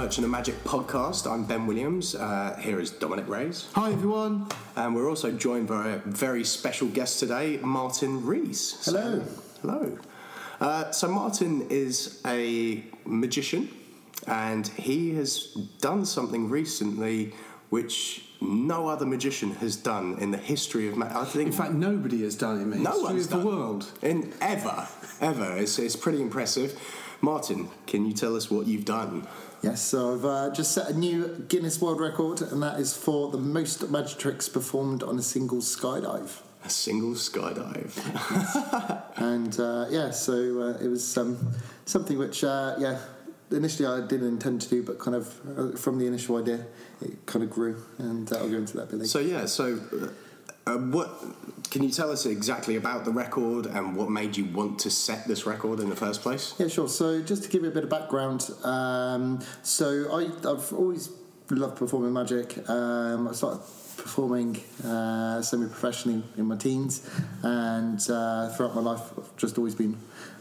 Merchant of Magic podcast. I'm Ben Williams. Uh, here is Dominic Reyes. Hi everyone. And we're also joined by a very special guest today, Martin Rees. Hello. So, hello. Uh, so, Martin is a magician and he has done something recently which no other magician has done in the history of magic. I think In fact, nobody has done it in the no history of the world. in ever, ever. It's, it's pretty impressive. Martin, can you tell us what you've done? Yes, so I've uh, just set a new Guinness World Record, and that is for the most magic tricks performed on a single skydive. A single skydive. And uh, yeah, so uh, it was um, something which, uh, yeah, initially I didn't intend to do, but kind of uh, from the initial idea, it kind of grew, and uh, I'll go into that a bit later. So yeah, so uh, what can you tell us exactly about the record and what made you want to set this record in the first place? Yeah, sure. So, just to give you a bit of background, um, so I, I've always loved performing magic. Um, I started performing uh, semi-professionally in my teens, and uh, throughout my life, I've just always been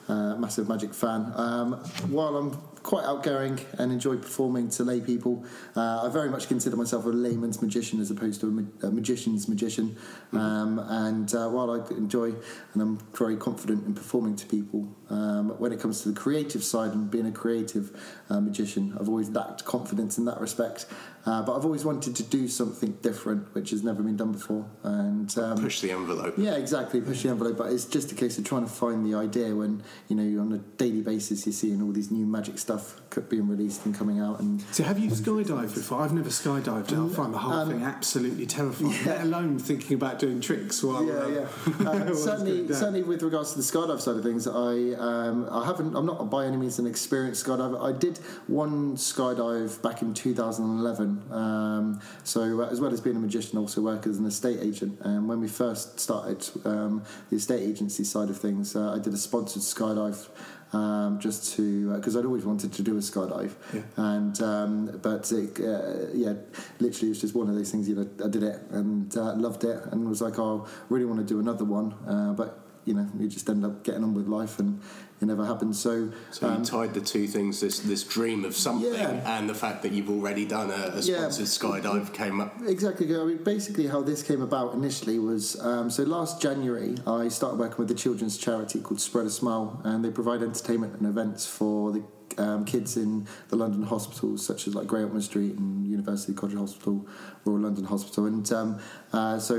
uh, a massive magic fan. Um, while I'm quite outgoing and enjoy performing to lay people, uh, I very much consider myself a layman's magician as opposed to a, ma- a magician's magician. Um, and uh, while I enjoy and I'm very confident in performing to people, um, when it comes to the creative side and being a creative uh, magician, I've always lacked confidence in that respect. Uh, but I've always wanted to do something different, which has never been done before. And um, Push the envelope. yeah, exactly. Push the envelope, but it's just a case of trying to find the idea when you know on a daily basis you're seeing all these new magic stuff being released and coming out. And So, have you skydived before? I've never skydived. I find the whole Um, thing absolutely terrifying. Let alone thinking about doing tricks while. yeah, uh, yeah. Uh, certainly, certainly with regards to the skydive side of things, I um, I haven't. I'm not by any means an experienced skydiver. I did one skydive back in 2011. Um, so uh, as well as being a magician, I also work as an estate agent. And when we first started um, the estate agency side of things, uh, I did a sponsored skydive. Um, just to because I'd always wanted to do a skydive, and um, but it, uh, yeah, literally it was just one of those things. You know, I did it and uh, loved it, and was like, oh, I really want to do another one, uh, but you know, you just end up getting on with life, and it never happened. So, So you um, tied the two things, this this dream of something Yeah. and the fact that you've already done a, a Yeah. sponsored skydive came up. Exactly. I mean, basically, how this came about initially was um, so last January I started working with a children's charity called Spread a Smile, and they provide entertainment and events for the um, kids in the London hospitals, such as like Great Ormond Street and University College Hospital, Royal London Hospital, and um, uh, so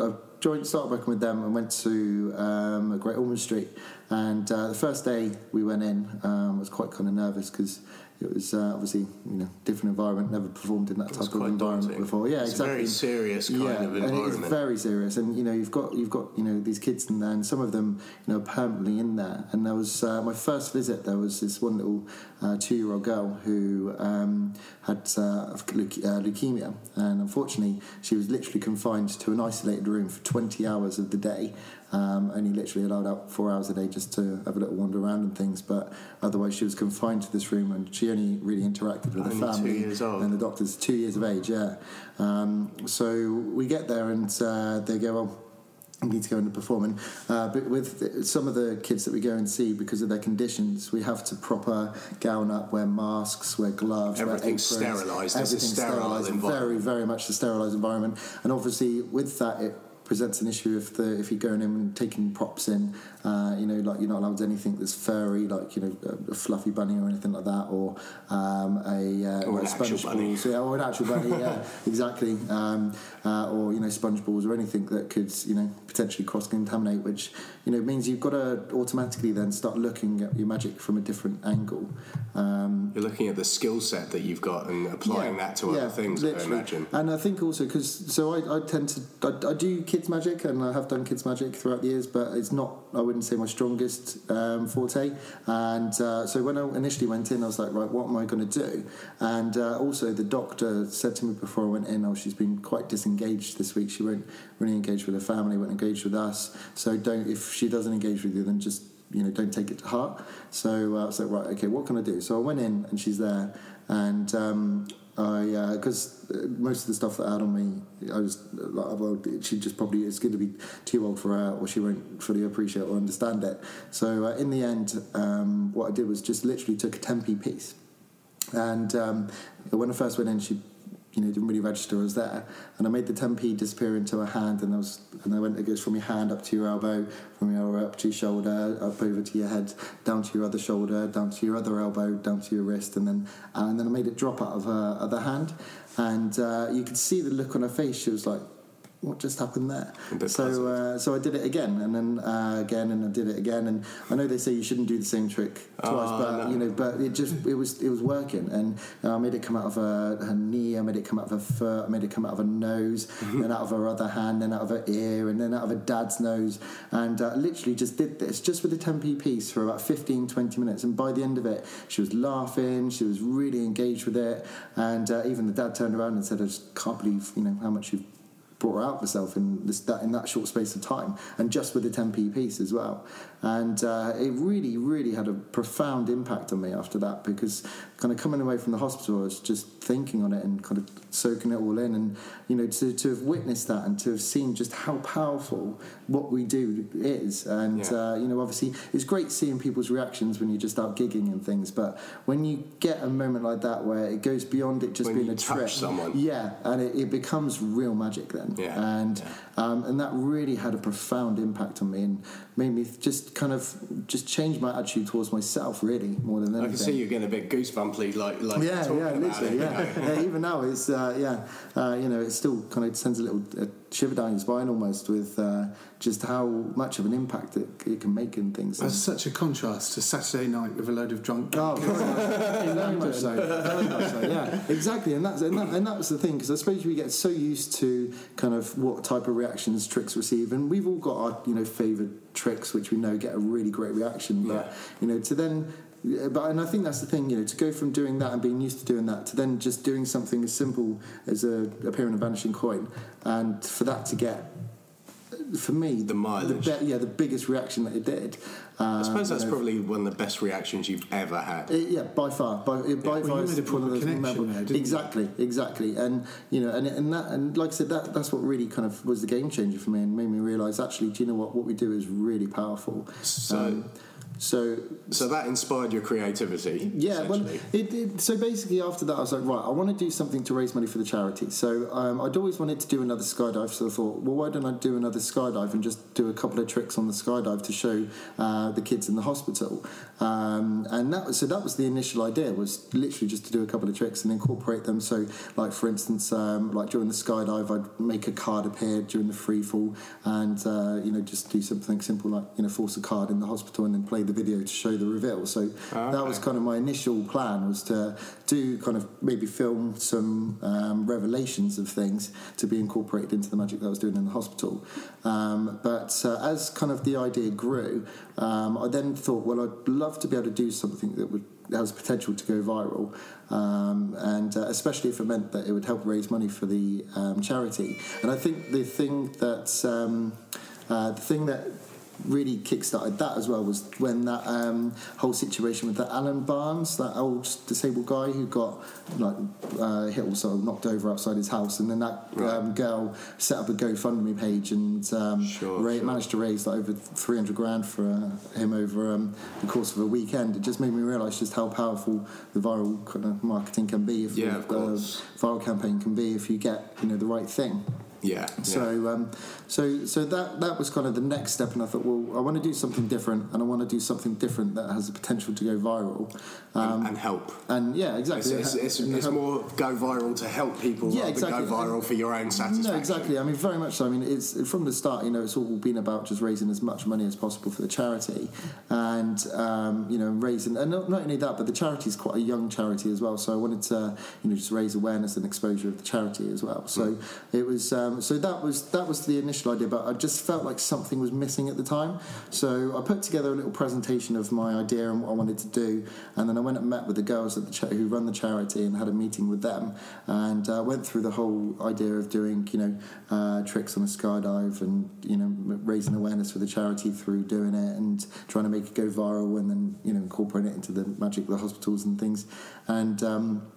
I, I joined, started working with them, and went to um, Great Ormond Street. And uh, the first day we went in, um, I was quite kind of nervous because it was uh, obviously you know different environment, never performed in that type of environment daunting. before. Yeah, It's exactly. very serious kind yeah, of and it's very serious. And you know, you've got you've got you know these kids in there, and some of them you know are permanently in there. And there was uh, my first visit. There was this one little uh, two-year-old girl who um, had uh, uh, leukemia, and unfortunately, she was literally confined to an isolated room for 20 hours of the day. Um, only literally allowed out four hours a day just to have a little wander around and things, but otherwise she was confined to this room, and she only really interacted with Only the two family years old. and the doctor's two years of age. Yeah. Um, so we get there and uh, they go, well, you need to go and perform. And uh, but with some of the kids that we go and see, because of their conditions, we have to proper gown up, wear masks, wear gloves, Everything's wear aprons, sterilised. Everything's sterile sterilised. Very, very much a sterilised environment. And obviously, with that, it presents an issue if the if you're going in and taking props in, uh, you know, like you're not allowed anything that's furry, like you know, a, a fluffy bunny or anything like that, or um, a uh, Or a sponge actual bunny. balls, yeah, or an actual bunny, yeah, exactly, um, uh, or you know, sponge balls or anything that could you know potentially cross contaminate, which you know means you've got to automatically then start looking at your magic from a different angle. Um, You're looking at the skill set that you've got and applying that to other things. I imagine. And I think also because so I, I tend to I, I do kids magic and I have done kids magic throughout the years, but it's not I wouldn't say my strongest um, forte. And uh, so when I initially went in, I was like, right, what am I going to do? And uh, also the doctor said to me before I went in, oh, she's been quite disengaged this week. She won't really engage with her family, won't engage with us. So don't if she doesn't engage with you, then just you know, don't take it to heart. So uh, I was like, right, okay, what can I do? So I went in and she's there, and um, I because uh, most of the stuff that I had on me, I was like, well, she just probably is going to be too old for her, or she won't fully appreciate or understand it. So uh, in the end, um, what I did was just literally took a 10p piece And um, when I first went in, she you know didn't really register I was there, and I made the 10p disappear into a hand, and I was and I went it goes from your hand up to your elbow, from your elbow up to your shoulder, up over to your head, down to your other shoulder, down to your other elbow, down to your wrist, and then and then I made it drop out of her other hand, and uh, you could see the look on her face. She was like. What just happened there? So, uh, so I did it again, and then uh, again, and I did it again. And I know they say you shouldn't do the same trick twice, Oh, but no. you know, but it just it was it was working, and I made it come out of her, her knee, I made it come out of her foot, I made it come out of her nose, Mm-hmm. then out of her other hand, then out of her ear, and then out of her dad's nose, and uh, literally just did this just with a 10p piece for about 15, 20 minutes, and by the end of it, she was laughing, she was really engaged with it, and uh, even the dad turned around and said, "I just can't believe you know how much you've." Brought out herself in this that in that short space of time, and just with a 10p piece as well, and uh, it really, really had a profound impact on me after that because kind of coming away from the hospital, I was just thinking on it and kind of soaking it all in, and you know to, to have witnessed that and to have seen just how powerful what we do is, and Yeah. uh, you know obviously it's great seeing people's reactions when you're just out gigging and things, but when you get a moment like that where it goes beyond it just When being you a touch trick, someone. yeah, and it, it becomes real magic then, Yeah, and um, and that really had a profound impact on me and made me just kind of just change my attitude towards myself really more than anything. I can see you getting a bit goosebumpy, like like Yeah, talking yeah, about literally, it. yeah. yeah. Even now, it's uh, yeah, uh, you know, it still kind of sends a little uh, shiver down your spine almost with uh, just how much of an impact it, it can make in things. That's such a contrast to Saturday night with a load of drunk. Oh, very, very much so. Very much so. Yeah, exactly. And that's and that, and that was the thing because I suppose we get so used to kind of what type of reactions tricks receive, and we've all got our you know favoured tricks which we know get a really great reaction. But Yeah. you know to then. Yeah, But and I think that's the thing, you know, to go from doing that and being used to doing that to then just doing something as simple as a appearing a vanishing coin, and for that to get, for me, The mileage. be- yeah, the biggest reaction that it did. I Um, suppose that's you know, probably one of the best reactions you've ever had. it- yeah, by far, by, by Well, far, you it's made a one of those memorable- there, didn't you? exactly, exactly, and you know, and and that, and like I said, that that's what really kind of was the game changer for me, and made me realise actually, do you know what? What we do is really powerful. So- Um, so So that inspired your creativity. yeah, well, it, it, so basically after that, I was like, right, I want to do something to raise money for the charity. So um, I'd always wanted to do another skydive, so I thought, well, why don't I do another skydive and just do a couple of tricks on the skydive to show uh, the kids in the hospital? Um, and that was so that was the initial idea was literally just to do a couple of tricks and incorporate them. So, like for instance, um, like during the skydive, I'd make a card appear during the free fall, and uh, you know just do something simple like you know force a card in the hospital and then play the video to show the reveal. So that was kind of my initial plan was to do kind of maybe film some um, revelations of things to be incorporated into the magic that I was doing in the hospital. Um, but uh, as kind of the idea grew, um, I then thought, well, I'd love to be able to do something that would has potential to go viral, um, and uh, especially if it meant that it would help raise money for the um, charity. And I think the thing that um, uh, the thing that really kickstarted that as well was when that um, whole situation with that Alan Barnes, that old disabled guy who got like uh, hit or sort of knocked over outside his house, and then that um, girl set up a GoFundMe page and um, Sure, ra- sure. managed to raise like over 300 grand for uh, him over um, the course of a weekend. It just made me realise just how powerful the viral kind of marketing can be. If Yeah, of uh, viral campaign can be if you get you know the right thing. Yeah. So, um, so, so that that was kind of the next step, and I thought, well, I want to do something different, and I want to do something different that has the potential to go viral, um, and, and help. and yeah, exactly. it's, it's, And it's more go viral to help people Yeah, exactly. go viral for your own satisfaction. No, exactly. I mean, very much so. I mean, it's from the start. You know, it's all been about just raising as much money as possible for the charity, and um, you know, raising and not, not only that, but the charity is quite a young charity as well. So I wanted to, you know, just raise awareness and exposure of the charity as well. So it was. Um, so that was that was the initial idea, but I just felt like something was missing at the time. So I put together a little presentation of my idea and what I wanted to do, and then I went and met with the girls at the cha- who run the charity and had a meeting with them, and uh, went through the whole idea of doing you know uh, tricks on a skydive and you know raising awareness for the charity through doing it and trying to make it go viral and then you know incorporate it into the magic of the hospitals and things, and. Um,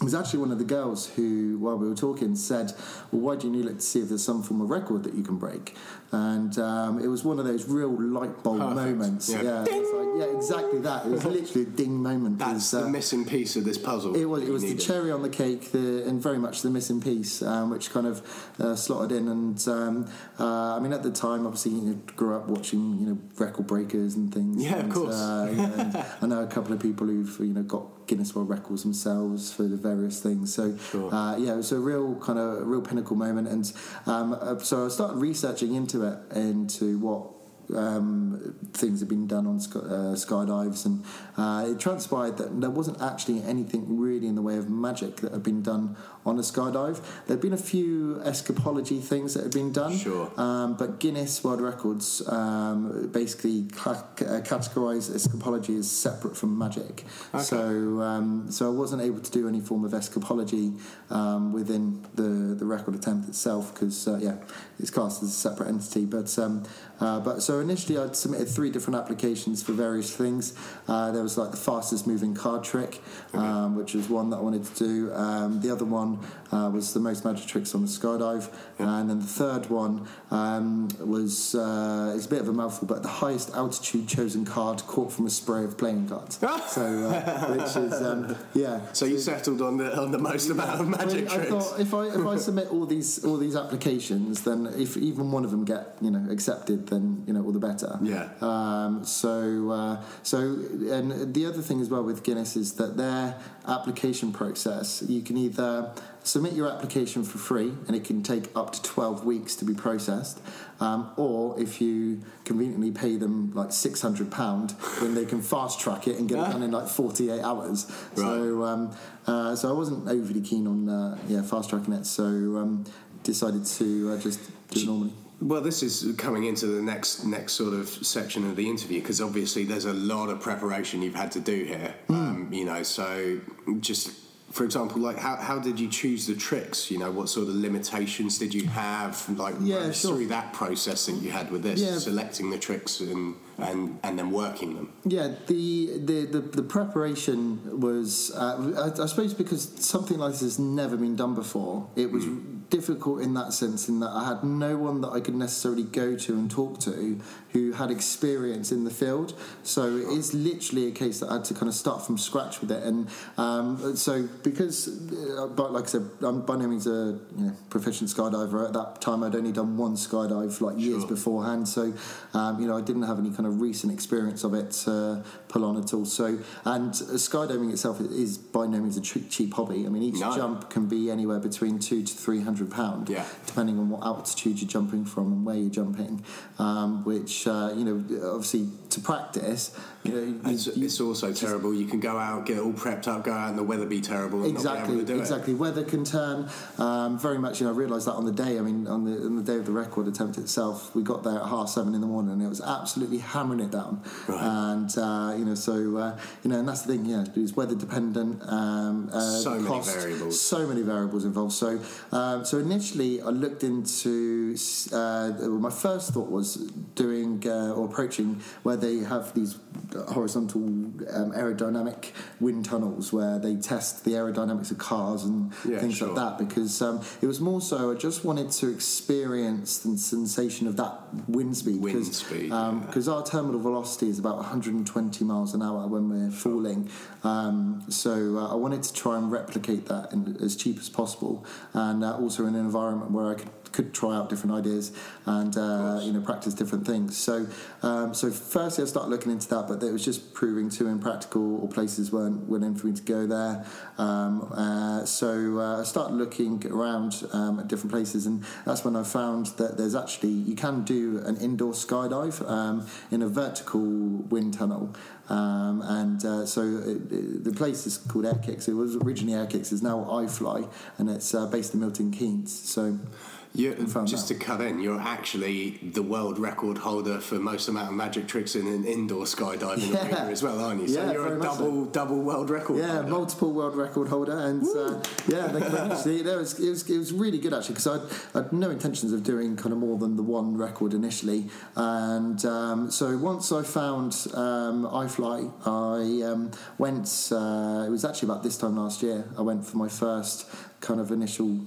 it was actually one of the girls who, while we were talking, said, "Well, why don't you look to see if there's some form of record that you can break?" And um, it was one of those real light bulb Perfect. moments. Yeah. Yeah, it's like, yeah, exactly that. It was literally a ding moment. That's It was, the uh, missing piece of this puzzle. it was. It you was the cherry on the cake, the, and very much the missing piece, um, which kind of uh, slotted in. And um, uh, I mean, at the time, obviously, you know, grew up watching, you know, record breakers and things. Yeah, of course. Uh, you and I know a couple of people who've you know got Guinness World Records themselves for the various things. So Sure. uh, yeah, it was a real kind of real pinnacle moment. And um, uh, so I started researching into it, into what um, things had been done on sky, uh, skydives, and uh, it transpired that there wasn't actually anything really in the way of magic that had been done on a skydive. There'd been a few escapology things that had been done, Sure. um, but Guinness World Records um, basically cla- uh, categorised escapology as separate from magic. Okay. So, um, so I wasn't able to do any form of escapology um, within the, the record attempt itself because, uh, yeah, it's classed as a separate entity. But um, uh, but so initially I'd submitted three different applications for various things. Uh, there was like the fastest moving card trick, um, which was one that I wanted to do. Um, the other one uh, was the most magic tricks on the skydive, and then the third one um, was uh, it's a bit of a mouthful, but the highest altitude chosen card caught from a spray of playing cards. so uh, which is um, yeah. So you settled on the on the most amount of magic I, I tricks. thought if I if I submit all these all these applications, then if even one of them get you know accepted, then you know all the better. Yeah. Um, so uh, so and the other thing as well with Guinness is that their application process, you can either submit your application for free and it can take up to 12 weeks to be processed um, or if you conveniently pay them like 600 pound then they can fast track it and get it done in like 48 hours so um, uh, so I wasn't overly keen on uh, yeah fast tracking it so um, decided to uh, just do it normally Well, this is coming into the next next sort of section of the interview because obviously there's a lot of preparation you've had to do here. Hmm. Um, you know, so just for example, like how, how did you choose the tricks? You know, what sort of limitations did you have? Like Yeah, sure. through that process that you had with this, Yeah. selecting the tricks and, and and then working them. Yeah, the the, the, the preparation was, uh, I, I suppose, because something like this has never been done before. It was difficult in that sense, in that I had no one that I could necessarily go to and talk to who had experience in the field. So it is literally a case that I had to kind of start from scratch with it. And um, so because, uh, but like I said, I'm by no means a you know, proficient skydiver. At that time, I'd only done one skydive like years Sure. beforehand. So um, you know, I didn't have any kind of recent experience of it to pull on at all. So and skydiving itself is by no means a cheap hobby. I mean, each No. jump can be anywhere between two to three hundred pound, Yeah. depending on what altitude you're jumping from and where you're jumping. Um, which uh, you know, obviously to practice, you know, It's, you- it's also terrible. You can go out, get all prepped up, go out, and the weather be terrible, not be exactly able to do it. exactly weather can turn um, very much you know I realised that on the day I mean on the on the day of the record attempt itself we got there at half seven in the morning and it was absolutely hammering it down Right. and uh, you know so uh, you know and that's the thing yeah it's weather dependent um, uh, So many variables. so many variables involved so um, so initially I looked into uh, well, my first thought was doing uh, or approaching where they have these horizontal um, aerodynamic wind tunnels where they test the aerodynamics of cars and Yeah, things sure. like that because um, it was more so I just wanted to experience the sensation of that wind speed Wind because speed, um, yeah. 'cause our terminal velocity is about 120 miles an hour when we're falling um, so uh, I wanted to try and replicate that in, as cheap as possible and uh, also in an environment where I could could try out different ideas and uh, you know practice different things. So um, so firstly I started looking into that, but it was just proving too impractical, or places weren't willing for me to go there. Um, uh, so uh, I started looking around um, at different places, and that's when I found that there's actually you can do an indoor skydive um, in a vertical wind tunnel. Um, and uh, so it, it- the place is called Airkix. It was originally Airkix. It's now iFly, and it's uh, based in Milton Keynes. So You're, just out. to cut in, you're actually the world record holder for most amount of magic tricks in an indoor skydiving Yeah. arena as well, aren't you? So Yeah, you're a much so. double double world record Yeah, holder. multiple world record holder, and uh, yeah, very. See, that was, it was it was really good actually because I had no intentions of doing kind of more than the one record initially, and um, so once I found um, iFly, I um, went. Uh, it was actually about this time last year. I went for my first kind of initial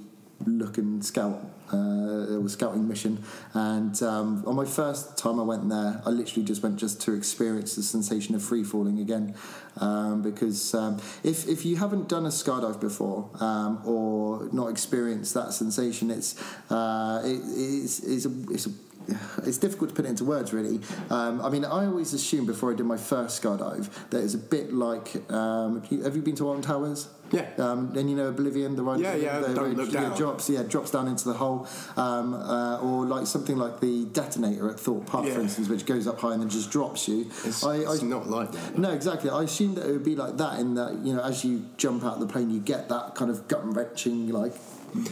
look and scout. Uh, it was scouting mission, and um, on my first time I went there, I literally just went just to experience the sensation of free falling again, um, because um, if if you haven't done a skydive before um, or not experienced that sensation, it's uh, it, it's it's a, it's a it's difficult to put it into words, really. Um, I mean, I always assumed before I did my first skydive that it's a bit like. Um, have, you, been to Alton Towers? Yeah. Um, and you know Oblivion, the ride. Yeah, yeah, the, don't look yeah, down. drops, yeah, drops down into the hole, um, uh, or like something like the detonator at Thorpe Park, for instance, which goes up high and then just drops you. It's, I, it's I, not like that. no, exactly. I assumed that it would be like that in that you know, as you jump out of the plane, you get that kind of gut wrenching like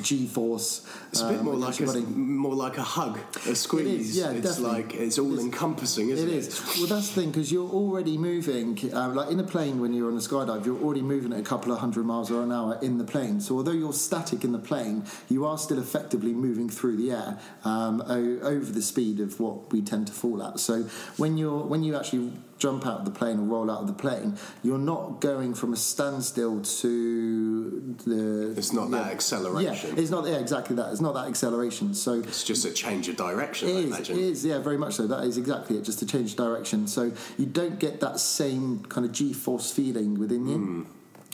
G-force. It's a bit um, more like a, body. more like a hug, a squeeze. yeah, it's definitely. like it's all encompassing, isn't It it? is. Well, that's the thing because you're already moving. Um, like in a plane, when you're on a skydive, you're already moving at a couple of hundred miles or an hour in the plane. So although you're static in the plane, you are still effectively moving through the air um, o- over the speed of what we tend to fall at. So when you're when you actually jump out of the plane or roll out of the plane, you're not going from a standstill to the. It's not that acceleration. Yeah, it's not. Yeah, exactly that. It's not that acceleration. So It's just a change of direction, it I is, imagine. it is, yeah, very much so. That is exactly it, just a change of direction. So you don't get that same kind of G-force feeling within you. Hmm.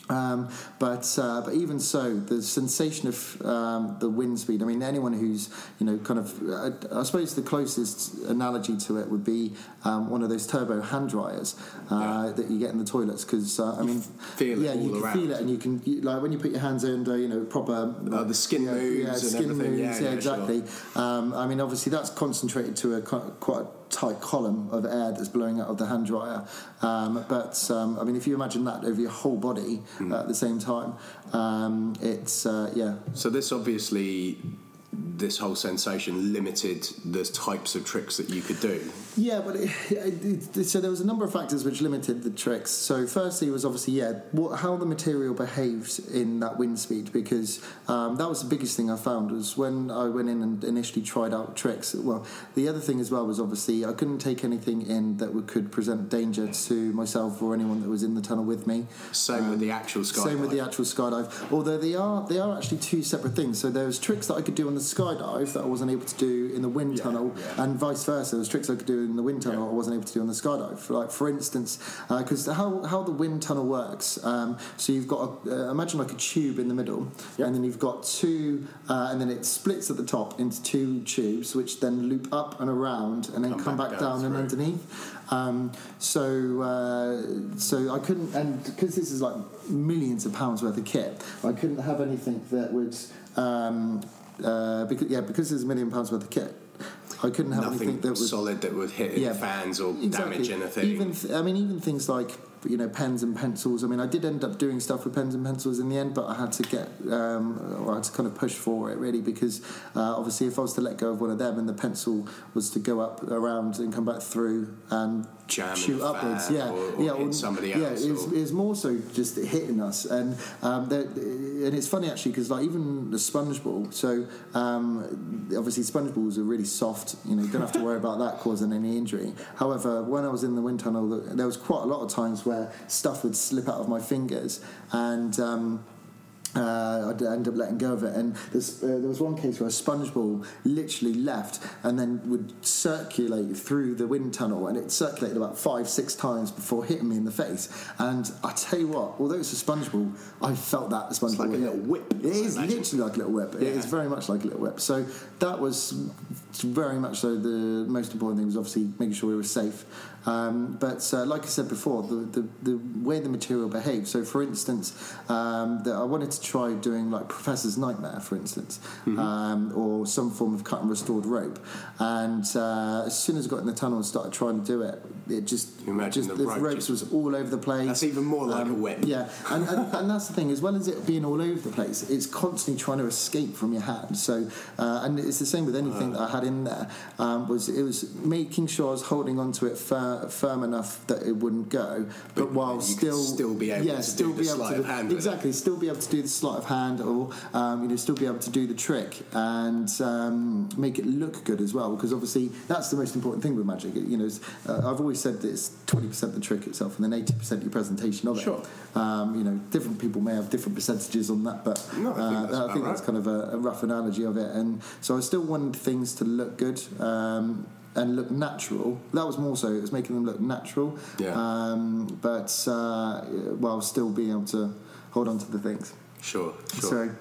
Um, but uh, but even so, the sensation of um, the wind speed. I mean, anyone who's you know kind of, uh, I suppose the closest analogy to it would be um, one of those turbo hand dryers uh, that you get in the toilets. Because uh, I mean, feel it yeah, you can around. feel it, and you can you, like when you put your hands under, you know, proper Uh, the skin yeah, moves yeah, and skin everything. moves, Yeah, yeah, yeah, sure. exactly. Um, I mean, obviously, that's concentrated to a quite tight column of air that's blowing out of the hand dryer. Um, but um, I mean, if you imagine that over your whole body uh, at the same time, um, it's uh, yeah, So this obviously, this whole sensation limited the types of tricks that you could do. Yeah, but it, it, it, so there was a number of factors which limited the tricks. So firstly was obviously yeah, what, how the material behaved in that wind speed because um, that was the biggest thing I found was when I went in and initially tried out tricks. Well, the other thing as well was obviously I couldn't take anything in that would, could present danger to myself or anyone that was in the tunnel with me. Same with the actual skydive. Um, Same with the actual skydive. Although they are they are actually two separate things. So there was tricks that I could do on the skydive that I wasn't able to do in the wind tunnel, yeah. and vice versa. There was tricks I could do in the wind tunnel Yeah. I wasn't able to do on the skydive. Like for instance, because how how the wind tunnel works. Um, so you've got a, uh, imagine like a tube in the middle, Yeah. and then you've got two, uh, and then it splits at the top into two tubes, which then loop up and around, and then come, Come back, back down, down and underneath. Um, so uh, so I couldn't, and because this is like millions of pounds worth of kit, I couldn't have anything that would, um, uh, because yeah, because there's a million pounds worth of kit, I couldn't have Nothing anything that was solid that would hit Yeah. fans or Exactly. damage anything. Even th- I mean, even things like you know pens and pencils. I mean, I did end up doing stuff with pens and pencils in the end, but I had to get um, or I had to kind of push for it really because uh, obviously if I was to let go of one of them and the pencil was to go up around and come back through and Jam shoot upwards, yeah, or- or yeah, hit somebody yeah, else it was, or- it more so just hitting us, and um, and it's funny actually because like even the sponge ball. So um, obviously sponge balls are really soft. You know, you don't have to worry about that causing any injury. However, when I was in the wind tunnel, there was quite a lot of times where stuff would slip out of my fingers, and. Um, uh, I'd end up letting go of it. And uh, there was one case where a sponge ball literally left and then would circulate through the wind tunnel, and it circulated about five, six times before hitting me in the face. And I tell you what, although it's a sponge ball, I felt that sponge It's ball like a little whip, It is literally like a little whip. It Yeah. is very much like a little whip. So that was very much so. The most important thing was obviously making sure we were safe. Um, but uh, like I said before, the, the, the way the material behaves. So, for instance, um, that I wanted to try doing like Professor's Nightmare, for instance, um, or some form of cut and restored rope. And uh, as soon as I got in the tunnel and started trying to do it, it just, imagine just the the, rope ropes just- was all over the place. That's even more like a whip. Yeah, and, and, and that's the thing. As well as it being all over the place, it's constantly trying to escape from your hand. So, uh, and it's the same with anything that I had in there. Um, was it was making sure I was holding onto it fir- firm enough that it wouldn't go, but, But while still still be able yeah, to still do the be able sleight to of hand exactly still be able to do the sleight of hand or um, you know still be able to do the trick and um, make it look good as well because obviously that's the most important thing with magic. You know uh, I've always said that it's 20% the trick itself and then 80% your presentation of it. Sure. um, you know different people may have different percentages on that but No, I think uh, that's I about think that's kind of a, a rough analogy of it. And so I still wanted things to look good um, and look natural. That was more so. It was making them look natural, Yeah. um, but uh, while still being able to hold on to the things. Sure, sure. So,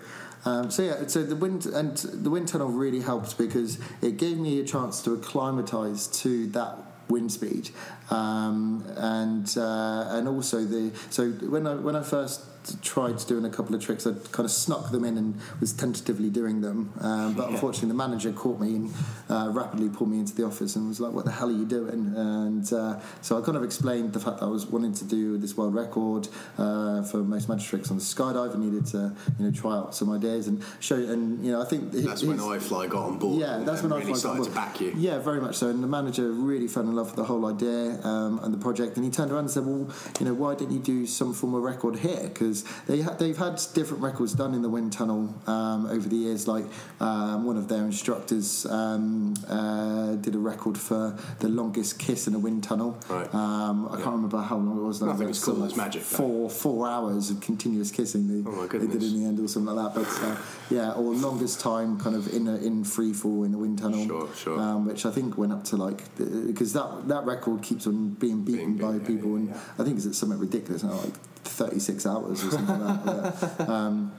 um, so yeah, so the wind and the wind tunnel really helped because it gave me a chance to acclimatise to that wind speed, um, and uh, and also the so when I when I first tried doing a couple of tricks, I kind of snuck them in and was tentatively doing them, um, but Yeah. unfortunately the manager caught me and uh, rapidly pulled me into the office and was like, "What the hell are you doing?" And uh, so I kind of explained the fact that I was wanting to do this world record uh, for most magic tricks on the skydive and needed to you know try out some ideas and show. And you know I think That's his- when iFly got on board. yeah, that's when I really found started to back you. Yeah, very much so. And the manager really fell in love with the whole idea um, and the project. And he turned around and said, "Well, you know, why didn't you do some form of record here? Because they ha- they've had different records done in the wind tunnel um, over the years. Like um, one of their instructors um, uh, did a record for the longest kiss in a wind tunnel. Right. Um, I can't remember how long it was. though, Nothing but as it's cool as magic, though. Four four hours of continuous kissing. They, Oh, they did in the end or something like that. But uh, yeah, or longest time kind of in a, in free fall in the wind tunnel Sure, sure. um, which I think went up to like because that that record keeps on being beaten Being by beaten, yeah, people, yeah, and. I think it's something ridiculous now, like thirty six hours or something like that. But, um,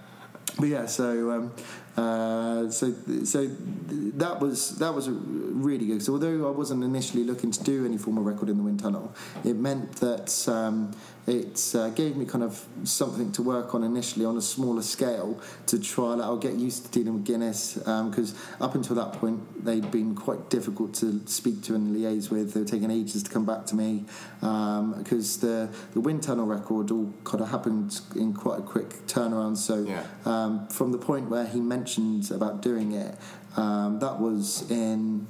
but yeah, so um, uh, so so that was that was really good. So although I wasn't initially looking to do any formal record in the wind tunnel, it meant that um, it uh, gave me kind of something to work on initially on a smaller scale to try. Like, I'll get used to dealing with Guinness because up until that point they'd been quite difficult to speak to and liaise with. They were taking ages to come back to me because the the wind tunnel record all kind of happened in quite a quick turnaround. So Yeah. Um, from the point where he mentioned about doing it, um, that was in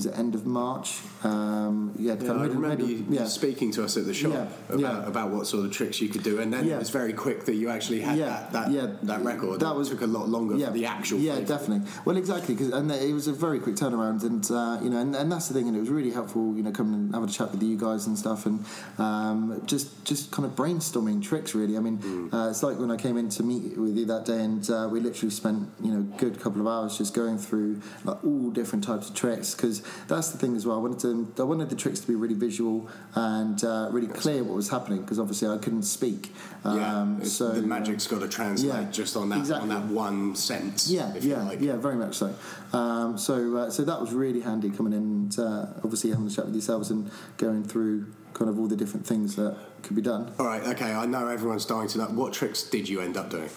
was it end of March? Um, yeah, Yeah, I remember you yeah. speaking to us at the shop Yeah, about, about what sort of tricks you could do, and then it was very quick that you actually had that, that, yeah. that record. That was- took a lot longer yeah, for the actual. Yeah, definitely. Well, exactly, because and it was a very quick turnaround, and uh, you know, and, and that's the thing, and it was really helpful, you know, coming and having a chat with you guys and stuff, and um, just just kind of brainstorming tricks. Really, I mean, Mm. uh, it's like when I came in to meet with you that day, and uh, we literally spent you know a good couple of hours just going through like all different types of tricks, because that's the thing as well. I wanted to, I wanted the tricks to be really visual and uh, really clear what was happening, because obviously I couldn't speak. Yeah, Um, it's- so the magic's got to translate yeah, just on that exactly. on that one sense. yeah, if yeah, you like. yeah, very much so. Um, so, uh, so that was really handy coming in and uh, obviously having a chat with yourselves and going through kind of all the different things that could be done. All right, okay. I know everyone's dying to know what tricks did you end up doing.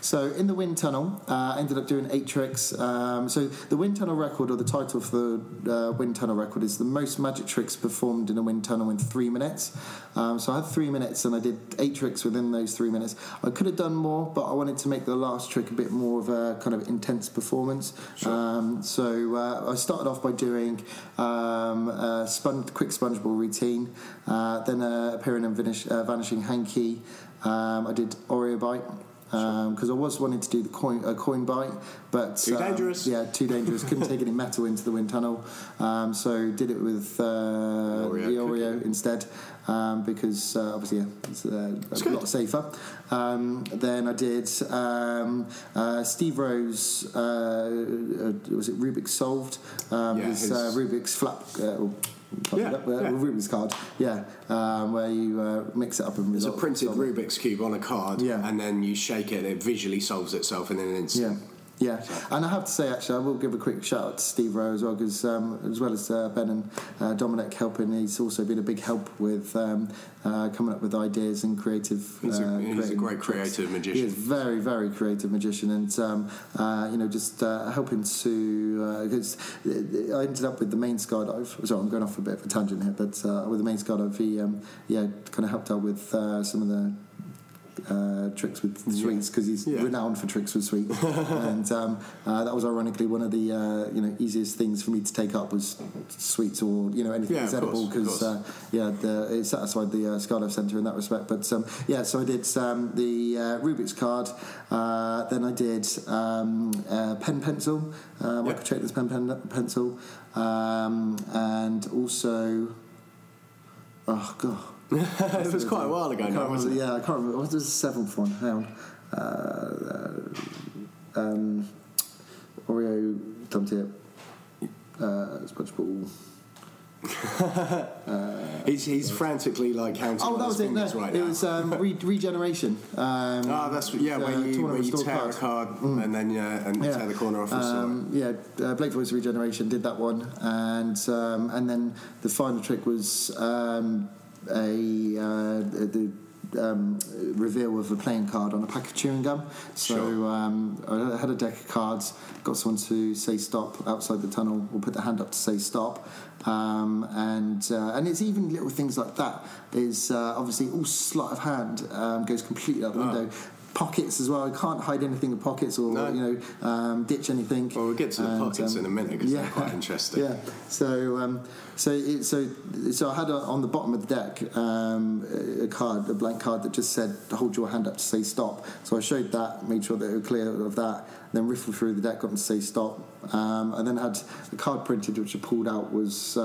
So, in the wind tunnel, uh, I ended up doing eight tricks. Um, so, the wind tunnel record, or the title of the uh, wind tunnel record, is the most magic tricks performed in a wind tunnel in three minutes. Um, so, I had three minutes and I did eight tricks within those three minutes. I could have done more, but I wanted to make the last trick a bit more of a kind of intense performance. Um, so, uh, I started off by doing um, a quick sponge ball routine, uh, then a appearing and vanish- uh, vanishing hanky. Um, I did Oreo bite because I was wanting to do the coin a coin bite, but Too um, dangerous. Yeah, too dangerous. Couldn't take any metal into the wind tunnel, um, so did it with uh, Oreo the Oreo instead. Um, because uh, obviously yeah, it's uh, a good. lot safer. Um, then I did um, uh, Steve Rose. Uh, uh, was it Rubik's solved? Um, Yeah, his, his- uh, Rubik's flap. Yeah, uh, yeah. Rubik's card. Yeah, um, where you uh, mix it up and It's a printed. Rubik's cube on a card, Yeah. and then you shake it, and it visually solves itself in an instant. Yeah. Yeah, and I have to say, actually, I will give a quick shout out to Steve Rowe as well, because um, as well as uh, Ben and uh, Dominic helping, he's also been a big help with um, uh, coming up with ideas and creative. He's a- uh, he's a great tricks. creative magician. He is very, very creative magician, and um, uh, you know, just uh, helping to because I ended up with the main skydive. Sorry, I'm going off a bit of a tangent here, but uh, with the main skydive, he um, yeah kind of helped out with uh, some of the uh, tricks with sweets because he's Yeah. renowned for tricks with sweets, and um, uh, that was ironically one of the uh, you know easiest things for me to take up was sweets or you know anything Yeah, that's edible because uh, yeah the, it satisfied the uh, Skydive Centre in that respect. But um, yeah, so I did um, the uh, Rubik's card, uh, then I did um, uh, pen pencil, uh, Michael Yeah. Chaplin's pen, pen pencil, um, and also oh god. it was quite a while ago can't now, remember, wasn't it? yeah, I can't remember. What was the seventh one? Hang on. Uh, uh, um, Oreo, thumb tip, uh, SpongeBob. He's, he's frantically like counting Oh, that was it. No, right it now. was um, re- regeneration. Um, Ah, that's yeah, where uh, you, tournament where you tear a card. card and then yeah, and Yeah. tear the corner off. Uh, Um, yeah, uh, Blake Vogt's Regeneration did that one, and um, and then the final trick was um, a uh, the. Um, reveal of a playing card on a pack of chewing gum. So Sure. um, I had a deck of cards, got someone to say stop outside the tunnel, or put their hand up to say stop. Um, and uh, and it's even little things like that. Is uh, obviously all sleight of hand um, goes completely out the Ah. window. Pockets as well. You can't hide anything in pockets or No. you know um, ditch anything. well, we'll get to the pockets um, in a minute because they're quite interesting. Yeah. So, um, so, it, so, so I had a, on the bottom of the deck um, a card, a blank card that just said "Hold your hand up to say stop." So I showed that, made sure that they were clear of that. Then riffled through the deck, got them to say stop. Um, and then had a card printed, which I pulled out was uh,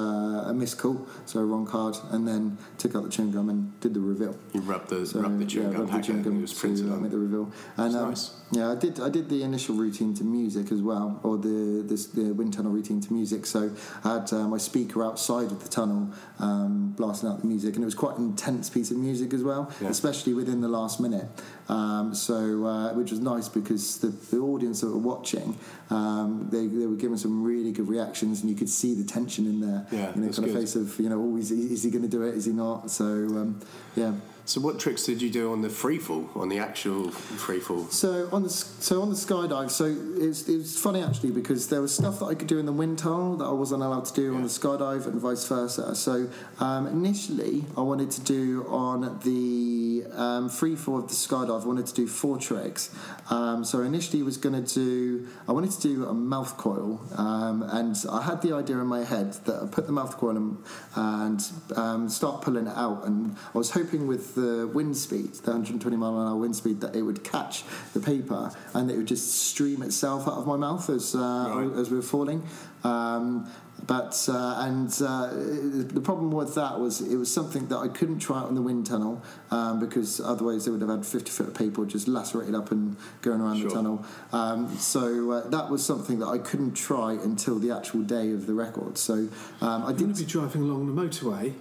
a missed call, so a wrong card. And then took out the chewing gum and did the reveal. You rub the So, rub the chewing yeah, gum rubbed the chewing gum it was printed to, on. make the reveal. And um, nice. yeah, I did. I did the initial routine to music as well, or the this, the wind tunnel routine to music. So I had uh, my speaker outside of the tunnel, um, blasting out the music, and it was quite an intense piece of music as well, Yeah. especially within the last minute. Um, so uh, which was nice because the, the audience that were watching, um, they, they were giving some really good reactions, and you could see the tension in their Yeah, you know, kind of face of you know, oh, is he, is he going to do it? Is he not? So um, yeah. So what tricks did you do on the free fall, on the actual free fall? So on the so on the skydive, so it's it was funny actually because there was stuff that I could do in the wind tunnel that I wasn't allowed to do on the skydive and vice versa. So um, initially, I wanted to do on the um, free fall of the skydive. I wanted to do four tricks. Um, so initially, was going to do I wanted to do a mouth coil, um, and I had the idea in my head that I put the mouth coil in and um, start pulling it out, and I was hoping with the wind speed, the 120 mile an hour wind speed, that it would catch the paper and it would just stream itself out of my mouth as uh, Right. as we were falling. Um, but uh, and uh, the problem with that was it was something that I couldn't try out in the wind tunnel um, because otherwise they would have had 50 foot of paper just lacerated up and going around Sure. the tunnel. Um, so uh, that was something that I couldn't try until the actual day of the record. So um, I didn't be driving along the motorway.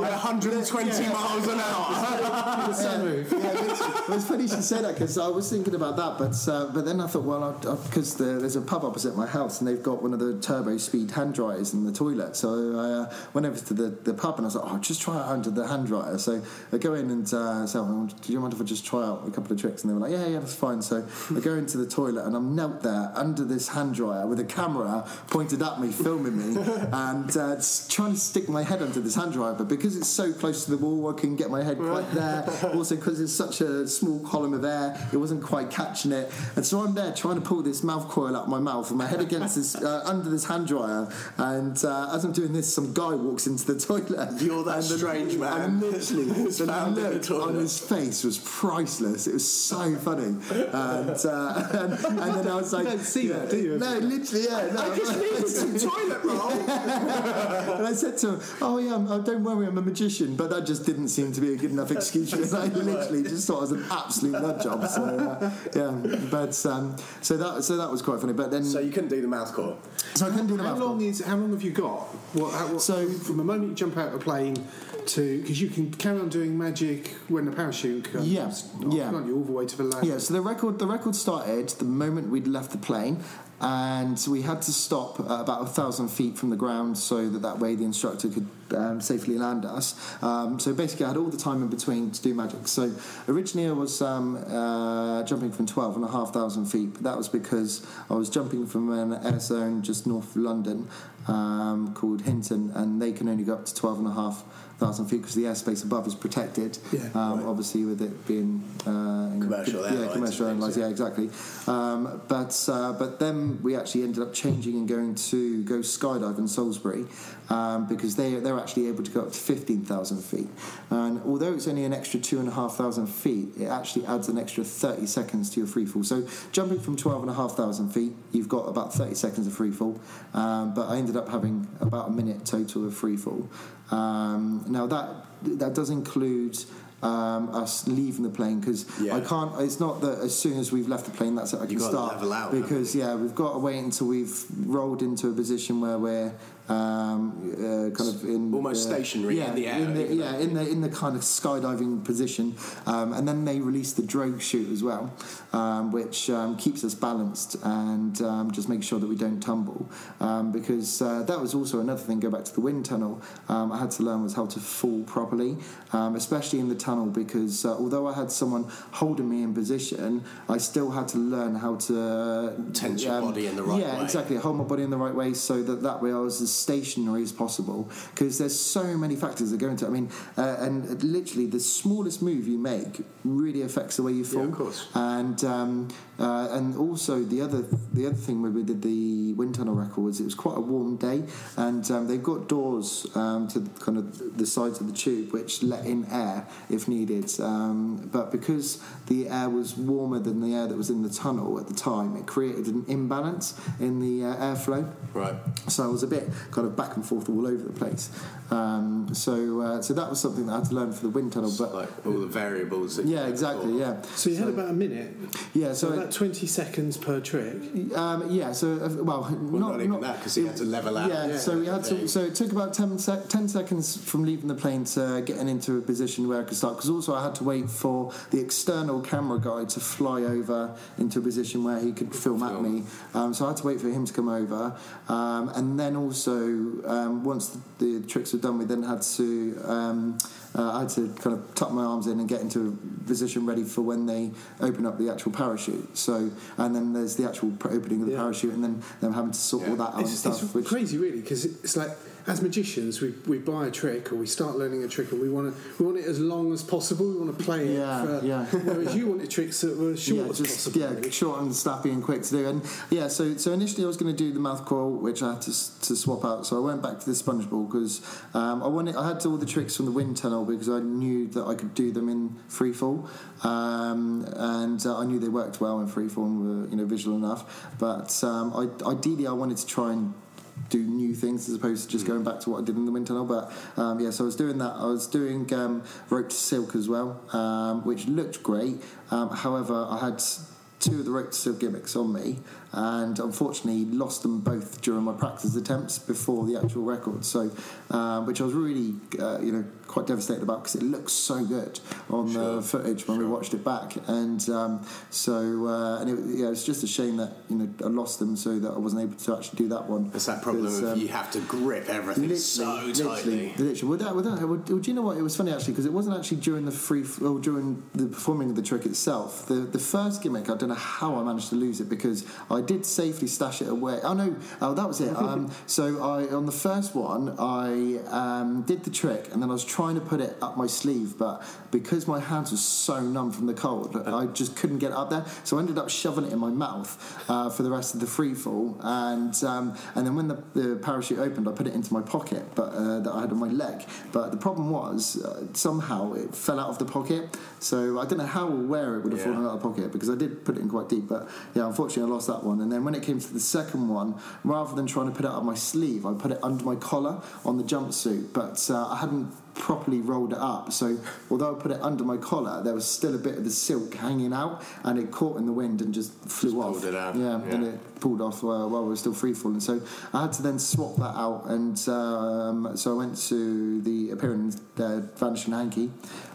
Yeah, 120 miles an hour. The sunroof. yeah, it's, it was funny you said that because I was thinking about that, but uh, but then I thought, well, because the, there's a pub opposite my house and they've got one of the turbo speed hand dryers in the toilet. So I uh, went over to the, the pub and I was like, oh, just try it under the hand dryer. So I go in and uh, say, do you mind if I just try out a couple of tricks? And they were like, yeah, yeah, that's fine. So I go into the toilet and I'm knelt there under this hand dryer with a camera pointed at me, filming me, and uh, s- trying to stick my head under this hand dryer. But because it's so close to the wall, I can get my head quite there. Also, because it's such a small column of air, it wasn't quite catching it. And so I'm there trying to pull this mouth coil out of my mouth with my head against this, uh, under this hand dryer. And uh, as I'm doing this, some guy walks into the toilet. You're that And the- strange man And literally, the in the on his face was priceless. It was so funny. And, uh, and, and then I was like, You don't see that, do you? No, literally, yeah. No, I just needed some toilet roll. and I said to him, "Oh yeah, I'm, oh, don't worry, I'm a magician," but that just didn't seem to be a good enough excuse because I literally just thought I was an absolute nut job. So uh, yeah, but um, so that so that was quite funny. But then So you couldn't do the mouth coil. so I couldn't do the How mouth long is? How long have you got? What, how, what, So- from the moment you jump out of a plane to because you can carry on doing magic when the parachute comes. Yeah, yeah. Can't you all the way to the land? Yeah, so the record the record started the moment we'd left the plane, and we had to stop about a thousand feet from the ground so that that way the instructor could um, safely land us. Um, so basically, I had all the time in between to do magic. So originally, I was um, uh, jumping from twelve and a half thousand feet, but that was because I was jumping from an air zone just north of London um, called Hinton, and they can only go up to twelve and a half thousand feet because the airspace above is protected. Yeah. um, Right. Obviously, with it being uh, in- Commercial yeah, airlines commercial and airlines, things, yeah, exactly. Um, but uh, but then we actually ended up changing and going to go skydive in Salisbury um, because they they're actually able to go up to fifteen thousand feet. And although it's only an extra two and a half thousand feet, it actually adds an extra thirty seconds to your free fall. So jumping from twelve and a half thousand feet, you've got about thirty seconds of free fall. Um, but I ended up having about a minute total of free fall. Um, now that that does include um, us leaving the plane because Yeah. I can't. It's not that as soon as we've left the plane that's it. I can start out, because yeah, we've got to wait until we've rolled into a position where we're um, uh, kind of in Almost uh, stationary yeah, in the air, in the, yeah, in the in the kind of skydiving position, um, and then they release the drogue chute as well, um, which um, keeps us balanced and um, just makes sure that we don't tumble. Um, because uh, that was also another thing. Go back to the wind tunnel. Um, I had to learn was how to fall properly, um, especially in the tunnel. Because uh, although I had someone holding me in position, I still had to learn how to Tense your body in the right yeah, way. exactly. Hold my body in the right way so that that way I was as stationary as possible. Because there's so many factors that go into it. I mean, uh, and literally the smallest move you make really affects the way you fall. of course. And um, uh, and also the other the other thing when we did the wind tunnel record was it was quite a warm day, and um, they've got doors um, to kind of the sides of the tube which let in air if needed. Um, but because the air was warmer than the air that was in the tunnel at the time, it created an imbalance in the uh, airflow. Right. So I was a bit kind of back and forth all over the place. Um, so uh, so that was something that I had to learn for the wind tunnel. But Like all the variables. That yeah, exactly. Yeah. So you had about a minute. Yeah. So So, about twenty seconds per trick. um, yeah. So uh, well, Well, not, not, even that because he had to level out. Yeah, so we had to. So it took about 10, sec- 10 seconds from leaving the plane to getting into a position where I could start. Because also I had to wait for the external camera guy to fly over into a position where he could film, at me. Um, so I had to wait for him to come over, um, and then also um, once the, the tricks were done, we then had to. Um, uh, I had to kind of tuck my arms in and get into a position ready for when they open up the actual parachute. So, and then there's the actual opening of the Yeah. parachute, and then them having to sort all that out and stuff. it's which, crazy, really, because it's like as magicians, we, we buy a trick or we start learning a trick, and we want to we want it as long as possible. We want to play it. Yeah, for, yeah. Whereas you wanted tricks that were short yeah, as just possible. yeah, short and snappy and quick to do. And yeah, so so initially I was going to do the mouth coil, which I had to, to swap out. So I went back to the sponge ball because um, I wanted I had all the tricks from the wind tunnel because I knew that I could do them in free fall, um, and uh, I knew they worked well in free fall and were you know visual enough. But um, I, ideally I wanted to try and do new things as opposed to just going back to what I did in the wind tunnel. But um, yeah, so I was doing that. I was doing um, rope to silk as well, um, which looked great. Um, however, I had two of the rope to silk gimmicks on me, and unfortunately lost them both during my practice attempts before the actual record. So, um, which I was really, uh, you know, quite devastated about because it looks so good on Sure, the footage when we watched it back, and um, so uh, and it, yeah, it's just a shame that you know I lost them so that I wasn't able to actually do that one. It's that problem of um, you have to grip everything so tightly. Literally, literally. Well, that, well, that, well, do you know what? It was funny actually because it wasn't actually during the free, well, during the performing of the trick itself. The the first gimmick, I don't know how I managed to lose it because I did safely stash it away. Oh no, oh that was it. Um, so I on the first one, I um, did the trick and then I was trying to put it up my sleeve, but because my hands were so numb from the cold, I just couldn't get it up there. So I ended up shoving it in my mouth uh, for the rest of the free fall, and um, and then when the, the parachute opened, I put it into my pocket, but uh, that I had on my leg. But the problem was uh, somehow it fell out of the pocket. So I don't know how or where it would have Yeah. fallen out of the pocket because I did put it in quite deep. But yeah, unfortunately, I lost that one. And then when it came to the second one, rather than trying to put it up my sleeve, I put it under my collar on the jumpsuit. But uh, I hadn't properly rolled it up. So although I put it under my collar, there was still a bit of the silk hanging out, and it caught in the wind and just flew Just off. pulled it out, Yeah, and it pulled off uh, while we were still free falling. So I had to then swap that out, and um, so I went to the appearance uh, Vanishing Hanky.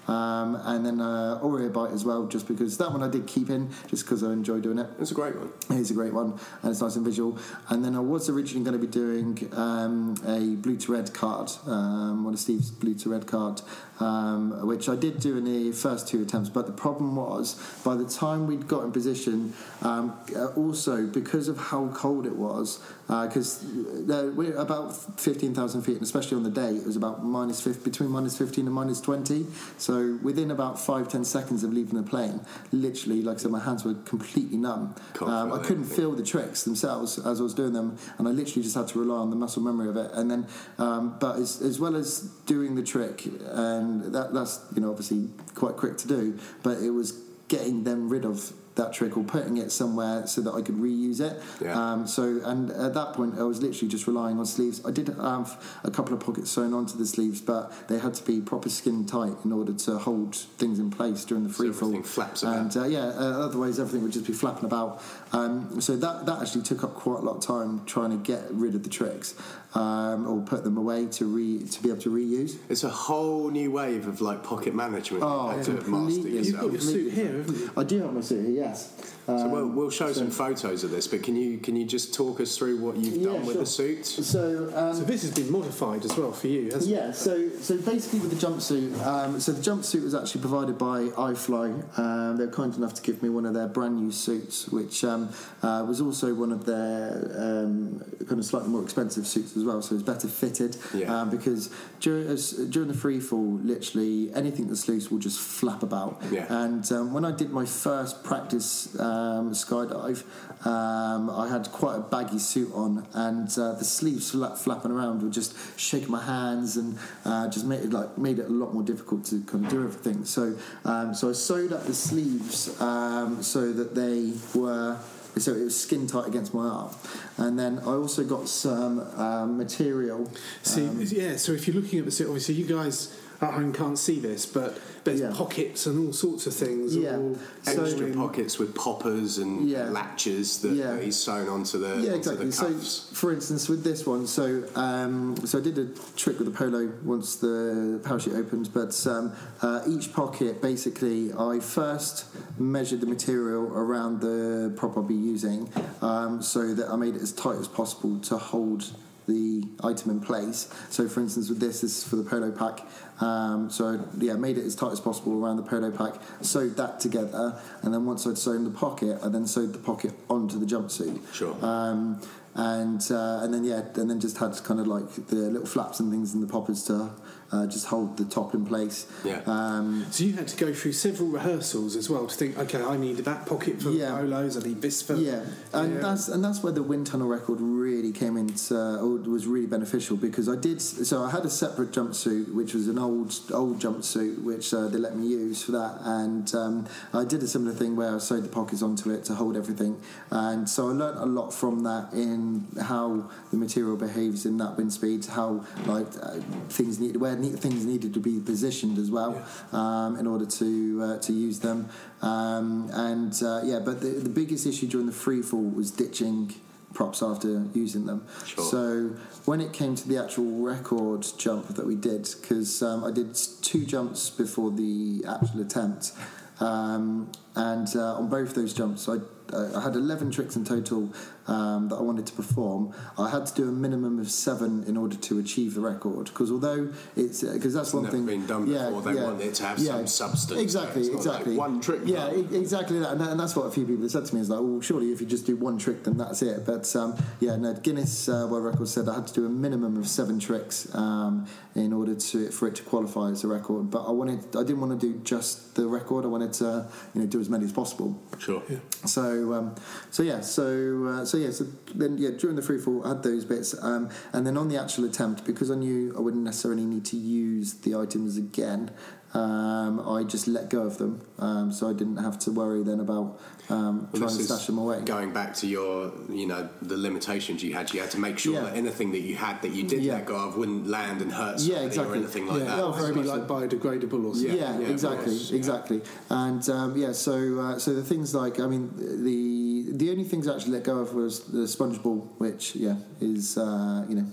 Um, and then uh, Oreo Bite as well, just because that one I did keep in, just because I enjoy doing it. It's a great one. It's a great one, and it's nice and visual. And then I was originally going to be doing um, a blue to red card, um, one of Steve's blue to red card, um, which I did do in the first two attempts. But the problem was, by the time we'd got in position, um, uh, also because of how cold it was, because uh, we're about fifteen thousand feet, and especially on the day, it was about minus 50, between minus fifteen and minus twenty. So within about five ten seconds of leaving the plane, literally, like I said, my hands were completely numb. Um, I couldn't feel the tricks themselves as I was doing them, and I literally just had to rely on the muscle memory of it. And then, um, but as, as well as doing the trick, and that, that's you know obviously quite quick to do, but it was getting them rid of that trick or putting it somewhere so that I could reuse it. Yeah. Um, so, and at that point, I was literally just relying on sleeves. I did have a couple of pockets sewn onto the sleeves, but they had to be proper skin tight in order to hold things in place during the free fall. everything flaps about. And uh, yeah, uh, otherwise everything would just be flapping about. Um, so that that actually took up quite a lot of time trying to get rid of the tricks um, or put them away to re to be able to reuse. It's a whole new wave of like pocket management Oh, you had to master completely. You've got your suit here, haven't you? I do have my suit here, yes. So we'll, Um, we'll show some photos of this, but can you can you just talk us through what you've Yeah, done with sure. the suit? So, um, So this has been modified as well for you, hasn't it? Yeah, so so basically with the jumpsuit, um, so the jumpsuit was actually provided by iFly. Um, they were kind enough to give me one of their brand new suits, which um, uh, was also one of their um, kind of slightly more expensive suits as well. So it's better fitted Yeah. um, because during, as, during the free fall, literally anything that's loose will just flap about. Yeah. And um, when I did my first practice um, skydive, um, I had quite a baggy suit on, and uh, the sleeves fla- flapping around would just shake my hands and uh, just made it like made it a lot more difficult to kind of do everything. So, um, so I sewed up the sleeves um, so that they were. So it was skin tight against my arm, and then I also got some um, material. See, um, yeah. So if you're looking at the suit, obviously you guys at home can't see this, but there's Yeah. pockets and all sorts of things. Yeah. all So- Extra in- pockets with poppers and Yeah. latches that, Yeah. he's sewn onto the, yeah, onto exactly. the So, for instance, with this one, so um, so I did a trick with the polo once the parachute opened, but um, uh, each pocket basically, I first measured the material around the prop I'll be using, um, so that I made it as tight as possible to hold the item in place. So, for instance, with this, this is for the polo pack. Um, so, yeah, made it as tight as possible around the polo pack, sewed that together, and then once I'd sewn the pocket, I then sewed the pocket onto the jumpsuit. Sure. Um, and uh, and then yeah, and then just had kind of like the little flaps and things in the poppers to uh, just hold the top in place. Yeah. Um, So you had to go through several rehearsals as well to think, okay, I need that pocket for Yeah. polos, I need this for yeah, and Yeah. that's and that's where the wind tunnel record really came into or was really beneficial because I did so I had a separate jumpsuit which was an old old jumpsuit which uh, they let me use for that and um, I did a similar thing where I sewed the pockets onto it to hold everything and so I learnt a lot from that in how the material behaves in that wind speed how like uh, things need where ne- things needed to be positioned as well um, in order to uh, to use them. Um, and uh, yeah but the, the biggest issue during the free fall was ditching props after using them. Sure. so when it came to the actual record jump that we did because um, I did two jumps before the actual attempt um, and uh, on both those jumps I, I had 11 tricks in total um, that I wanted to perform I had to do a minimum of seven in order to achieve the record. Because although it's because that's one never thing been done before, they want it to have some substance. exactly It's not like exactly. one trick, yeah no. e- exactly that. And, that and that's what a few people have said to me is like well surely if you just do one trick then that's it. But um, yeah no Guinness uh, World Record said I had to do a minimum of seven tricks um, in order to for it to qualify as a record. But I wanted I didn't want to do just the record. I wanted to you know do as many as possible. Sure. so um, so yeah so uh, so yeah so then yeah during the free fall I had those bits um, and then on the actual attempt because I knew I wouldn't necessarily need to use the items again um, I just let go of them, um, so I didn't have to worry then about um, Well, trying to stash them away. Going back to your, you know, the limitations you had, you had to make sure Yeah. that anything that you had that you did Yeah. let go of wouldn't land and hurt Yeah, somebody or exactly. anything like yeah, that. it has be like biodegradable or something. Yeah, yeah, exactly, course, exactly. And um, yeah, so uh, so the things like I mean the the only things I actually let go of was the sponge ball, which yeah is uh, you know.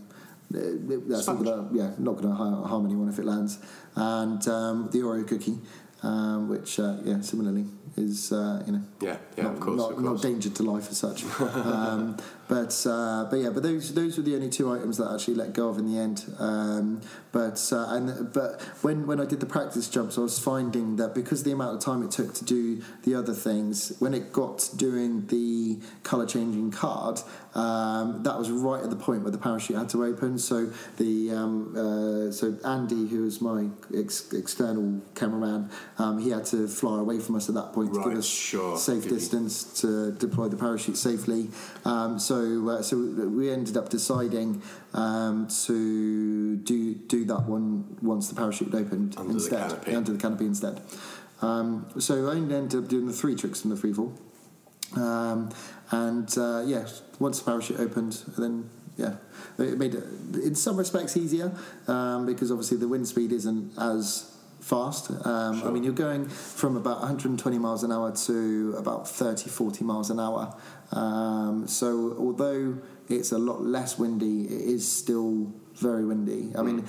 That's not gonna, yeah, not going to harm anyone if it lands, and um, the Oreo cookie, um, which uh, yeah, similarly is uh, you know Yeah, yeah, not, of course, not, of not danger to life as such. um, but uh, but yeah, but those those were the only two items that I actually let go of in the end. Um, but uh, and but when when I did the practice jumps, I was finding that because the amount of time it took to do the other things, when it got to doing the color changing card, um, that was right at the point where the parachute had to open. So the um, uh, so Andy, who was my ex- external cameraman, um, he had to fly away from us at that point to give us sure. safe Give distance to deploy the parachute safely. Um, so uh, so we ended up deciding um, to do do that one once the parachute opened Under instead canopy. under the canopy instead. Um, so I ended up doing the three tricks in the free fall. Um, and uh, yeah, once the parachute opened, then yeah, it made it in some respects easier um, because obviously the wind speed isn't as fast. Um, I mean, you're going from about 120 miles an hour to about 30, 40 miles an hour. Um, so although it's a lot less windy, it is still very windy. I mean,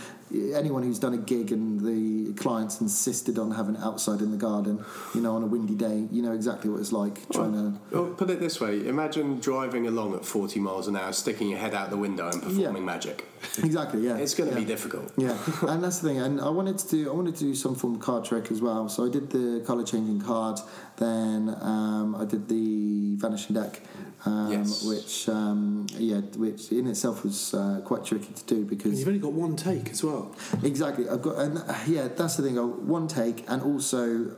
anyone who's done a gig and the clients insisted on having it outside in the garden, you know, on a windy day, you know exactly what it's like trying to. Well, put it this way: imagine driving along at 40 miles an hour, sticking your head out the window, and performing magic. Exactly, yeah. It's going to yeah. be difficult. Yeah, and that's the thing. And I wanted to do I wanted to do some form of card trick as well. So I did the color changing card. Then um, I did the vanishing deck, um, Yes. which um, yeah, which in itself was uh, quite tricky to do And because you've only got one take as well. exactly I've got and uh, yeah, that's the thing. One take, and also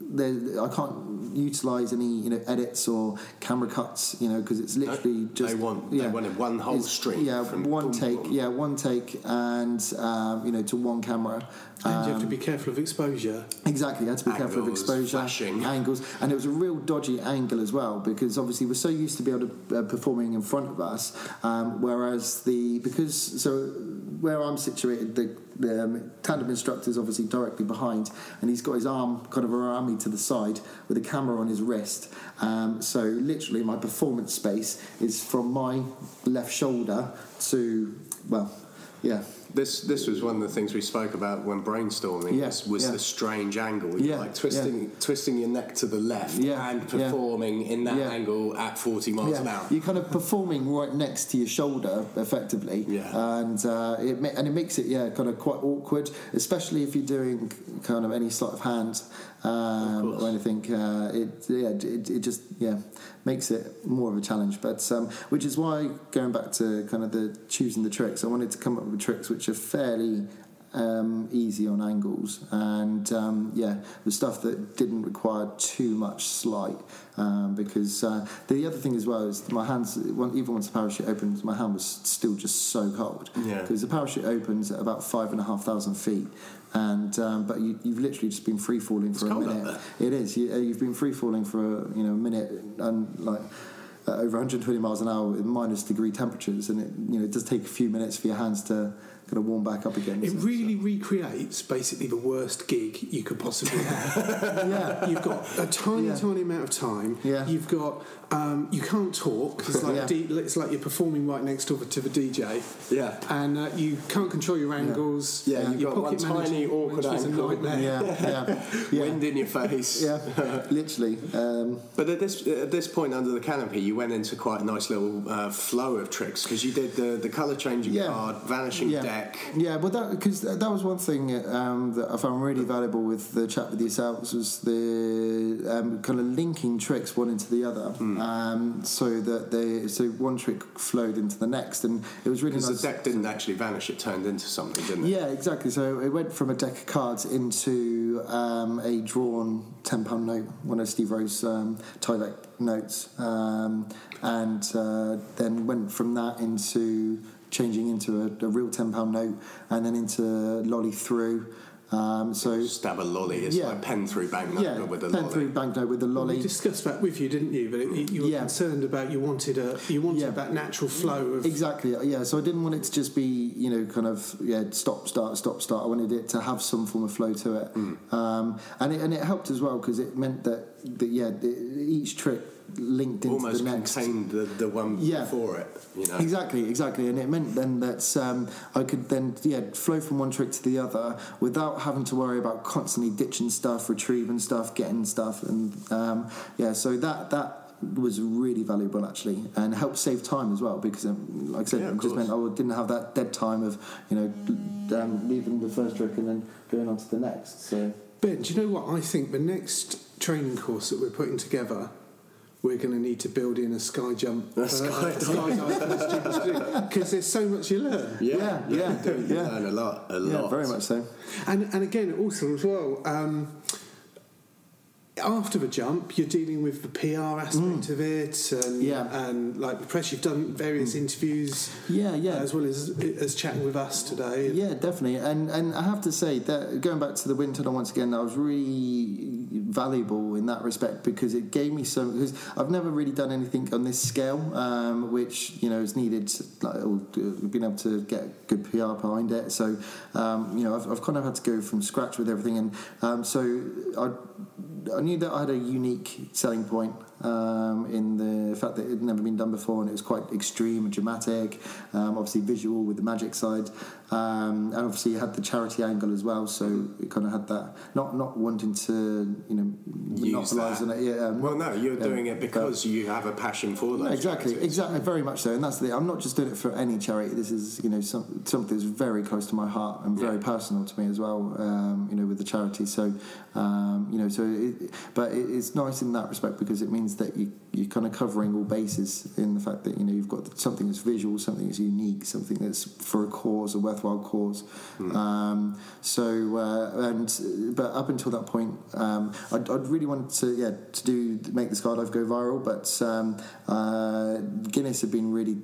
there, I can't utilize any you know edits or camera cuts, you know, because it's literally No, just they want- they wanted one whole it's- stream Yeah, from one boom, take. boom. Yeah, one take, and um, you know, to one camera. And you have to Um, be careful of exposure. Exactly, you had to be careful of exposure, flashing. angles, and it was a real dodgy angle as well because obviously we're so used to be able to uh, performing in front of us, um, whereas the because so where I'm situated, the, the um, tandem instructor is obviously directly behind, and he's got his arm kind of around me to the side with a camera on his wrist. Um, so literally, my performance space is from my left shoulder to well, yeah, This this was one of the things we spoke about when brainstorming. Yeah, was, yeah. the strange angle. Yeah, You're like twisting twisting your neck to the left Yeah, and yeah. performing in that Yeah. angle at 40 miles an hour. You're kind of performing right next to your shoulder, effectively. Yeah. And uh, it and it makes it yeah kind of quite awkward, especially if you're doing kind of any sleight of hand um, or anything. Uh, it yeah it, it just yeah makes it more of a challenge. But um, which is why going back to kind of the choosing the tricks, I wanted to come up with tricks which are fairly um, easy on angles and um, yeah the stuff that didn't require too much sleight um, because uh, the other thing as well is my hands even once the parachute opens my hand was still just so cold Yeah. because the parachute opens at about five and a half thousand feet and um, but you, you've literally just been free falling for a cold up minute. it is. You, uh, you've been free falling for a, you know a minute and like uh, over 120 miles an hour with minus degree temperatures. And it you know it does take a few minutes for your hands to kind of warm back up again It So- really recreates basically the worst gig you could possibly have. yeah You've got a tiny, Yeah. tiny amount of time. Yeah. You've got um, you can't talk. It's like Yeah. D- it's like you're performing right next door to the DJ. Yeah. And uh, you can't control your angles. Yeah, you've your got one tiny awkward is a angle. nightmare. yeah yeah yeah Wind in your face. yeah literally um, But at this at this point under the canopy, you went into quite a nice little uh, flow of tricks because you did the, the color changing Yeah. card, vanishing yeah. Deck. Yeah, well, that because that was one thing um, that I found really valuable with the chat with yourselves was the um, kind of linking tricks one into the other, Hmm. um, so that they so one trick flowed into the next, and it was really Because nice. the deck didn't actually vanish; it turned into something, didn't it? Yeah, exactly. So it went from a deck of cards into um, a drawn ten pound note, one of Steve Rowe's um, Tyvek notes, um, and uh, then went from that into changing into a, a real ten pound note, and then into lolly through. Um, so Stab a lolly. It's Yeah. like pen through banknote yeah, with a pen lolly. through banknote with the We discussed that with you, didn't you? But it, you were Yeah. concerned about you wanted a you wanted Yeah. that natural flow of Exactly. Yeah. So I didn't want it to just be, you know, kind of yeah, stop, start, stop, start. I wanted it to have some form of flow to it, um, and it and it helped as well because it meant that, that yeah, the, each trick linked into Almost the next. contained the, the one Yeah. before it. You know. Exactly, exactly, and it meant then that um, I could then yeah flow from one trick to the other without having to worry about constantly ditching stuff, retrieving stuff, getting stuff, and um, yeah, so that that was really valuable actually, and helped save time as well because um, like I said, Yeah, it just course. meant I didn't have that dead time of you know um, leaving the first trick and then going on to the next. So Ben, do you know what? I think the next training course that we're putting together, we're going to need to build in a sky jump. A sky Because there's so much you learn. Yeah, yeah, you do. You yeah. learn a lot. A yeah, lot. very much so. And, and again, also as well, um, after the jump, you're dealing with the PR aspect of it, and Yeah. and like the press. You've done various interviews, Yeah, yeah. as well as as chatting with us today. Yeah, definitely. And and I have to say that going back to the wind tunnel once again, that was really valuable in that respect because it gave me some. Because I've never really done anything on this scale, um, which you know is needed. Like, or uh, been able to get good PR behind it. So um, you know, I've, I've kind of had to go from scratch with everything, and um, so I. I knew that I had a unique selling point um, in the fact that it had never been done before and it was quite extreme and dramatic, um, obviously visual with the magic side, um, and obviously it had the charity angle as well. So it kind of had that not not wanting to you know monopolise on it. Yeah, um, Well, no, you're yeah, doing it because you have a passion for that. Exactly, exactly, very much so, and that's the. I'm not just doing it for any charity. This is, you know, some, something that's very close to my heart and very Yeah. personal to me as well. Um, you know, with the charity. So, um, you know, so it, but it, it's nice in that respect because it means that you you're kind of covering all bases in the fact that you know you've got something that's visual, something that's unique, something that's for a cause, a worthwhile cause. Um, so, uh, and but up until that point, um, I'd, I'd really wanted to yeah to do make the skydive go viral, but um, uh, Guinness had been really.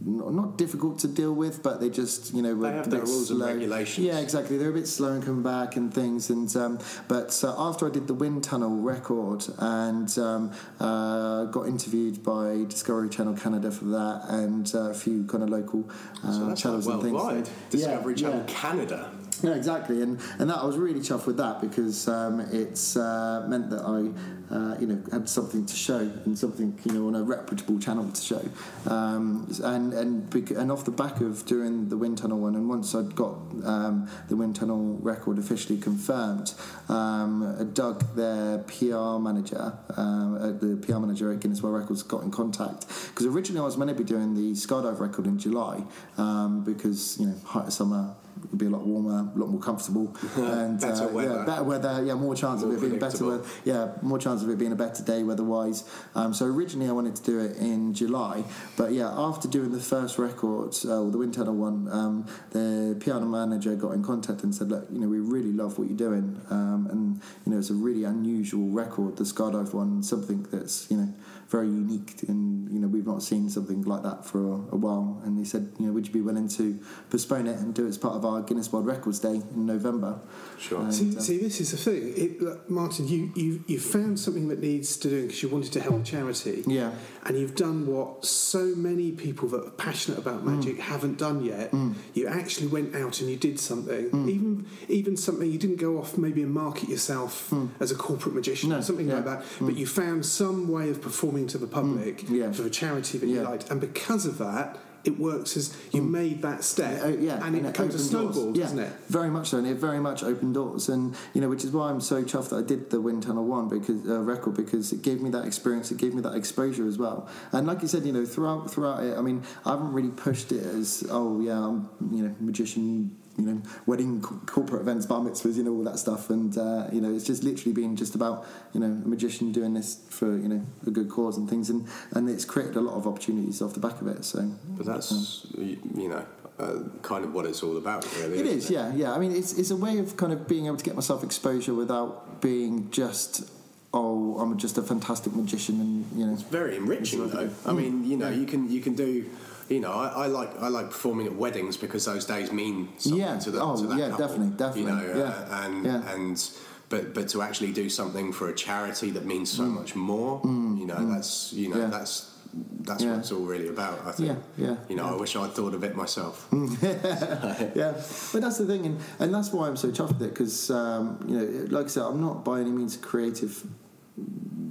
Not difficult to deal with, but they just you know were They have a their bit rules and regulations. Yeah, exactly. They're a bit slow in coming back and things. And um, but uh, after I did the wind tunnel record and um, uh, got interviewed by Discovery Channel Canada for that, and uh, a few kind of local uh, So that's channels like and things. worldwide. Yeah, Discovery Channel yeah. Canada. Yeah, exactly, and and that I was really chuffed with that because um, it's uh, meant that I, uh, you know, had something to show and something you know on a reputable channel to show, um, and and and off the back of doing the wind tunnel one, and once I'd got um, the wind tunnel record officially confirmed, um, Doug, their PR manager, um, the PR manager at Guinness World Records, got in contact. Because originally I was meant to be doing the skydive record in July um, because you know summer would be a lot warmer, a lot more comfortable, and Better uh, weather. yeah, better weather, yeah, more chance More of it being a better weather, yeah, more chance of it being a better day weather-wise. Um, so originally I wanted to do it in July, but yeah, after doing the first record, uh, the Wind Tunnel one, um, the PR manager got in contact and said, look, you know, we really love what you're doing, um, and you know, it's a really unusual record, the Skydive one, something that's you know very unique, and you know, we've not seen something like that for a, a while. And he said, you know, would you be willing to postpone it and do it as part of our Guinness World Records Day in November? Sure. And, See, um, see, this is the thing, it, look, Martin. You you you found something that needs to do because you wanted to help charity. Yeah. and you've done what so many people that are passionate about Mm. magic haven't done yet. You actually went out and you did something, Mm. even even something you didn't go off maybe and market yourself as a corporate magician Mm. No, or something yeah. like that. But you found some way of performing to the public Mm. Yeah. for a charity that you liked, and because of that. It works as you made that step, Uh, yeah, and it becomes a snowball, yeah, doesn't it? Very much so, and it very much opened doors, and you know, which is why I'm so chuffed that I did the Wind Tunnel One because uh, record because it gave me that experience, it gave me that exposure as well. And like you said, you know, throughout throughout it, I mean, I haven't really pushed it as oh yeah, I'm you know magician. You know, wedding, corporate events, bar mitzvahs, you know, all that stuff, and uh, you know, it's just literally been just about you know a magician doing this for you know a good cause and things, and and it's created a lot of opportunities off the back of it. So, But that's, y- you know, uh, kind of what it's all about, really. It is, yeah, yeah. I mean, it's, it's a way of kind of being able to get myself exposure without being just, oh, I'm just a fantastic magician, and you know, it's very enriching though. I mean, you know, you can you can do you know, I, I like I like performing at weddings because those days mean something Yeah. to, the, Oh, to that yeah, couple, definitely, definitely, You know, yeah, uh, and yeah. and but but to actually do something for a charity that means so much more, you know, that's you know Mm. Yeah. that's that's Yeah. what it's all really about. I think. Yeah, yeah, You know, I wish I'd thought of it myself. yeah, but that's the thing, and, and that's why I'm so chuffed with it because um, you know, like I said, I'm not by any means a creative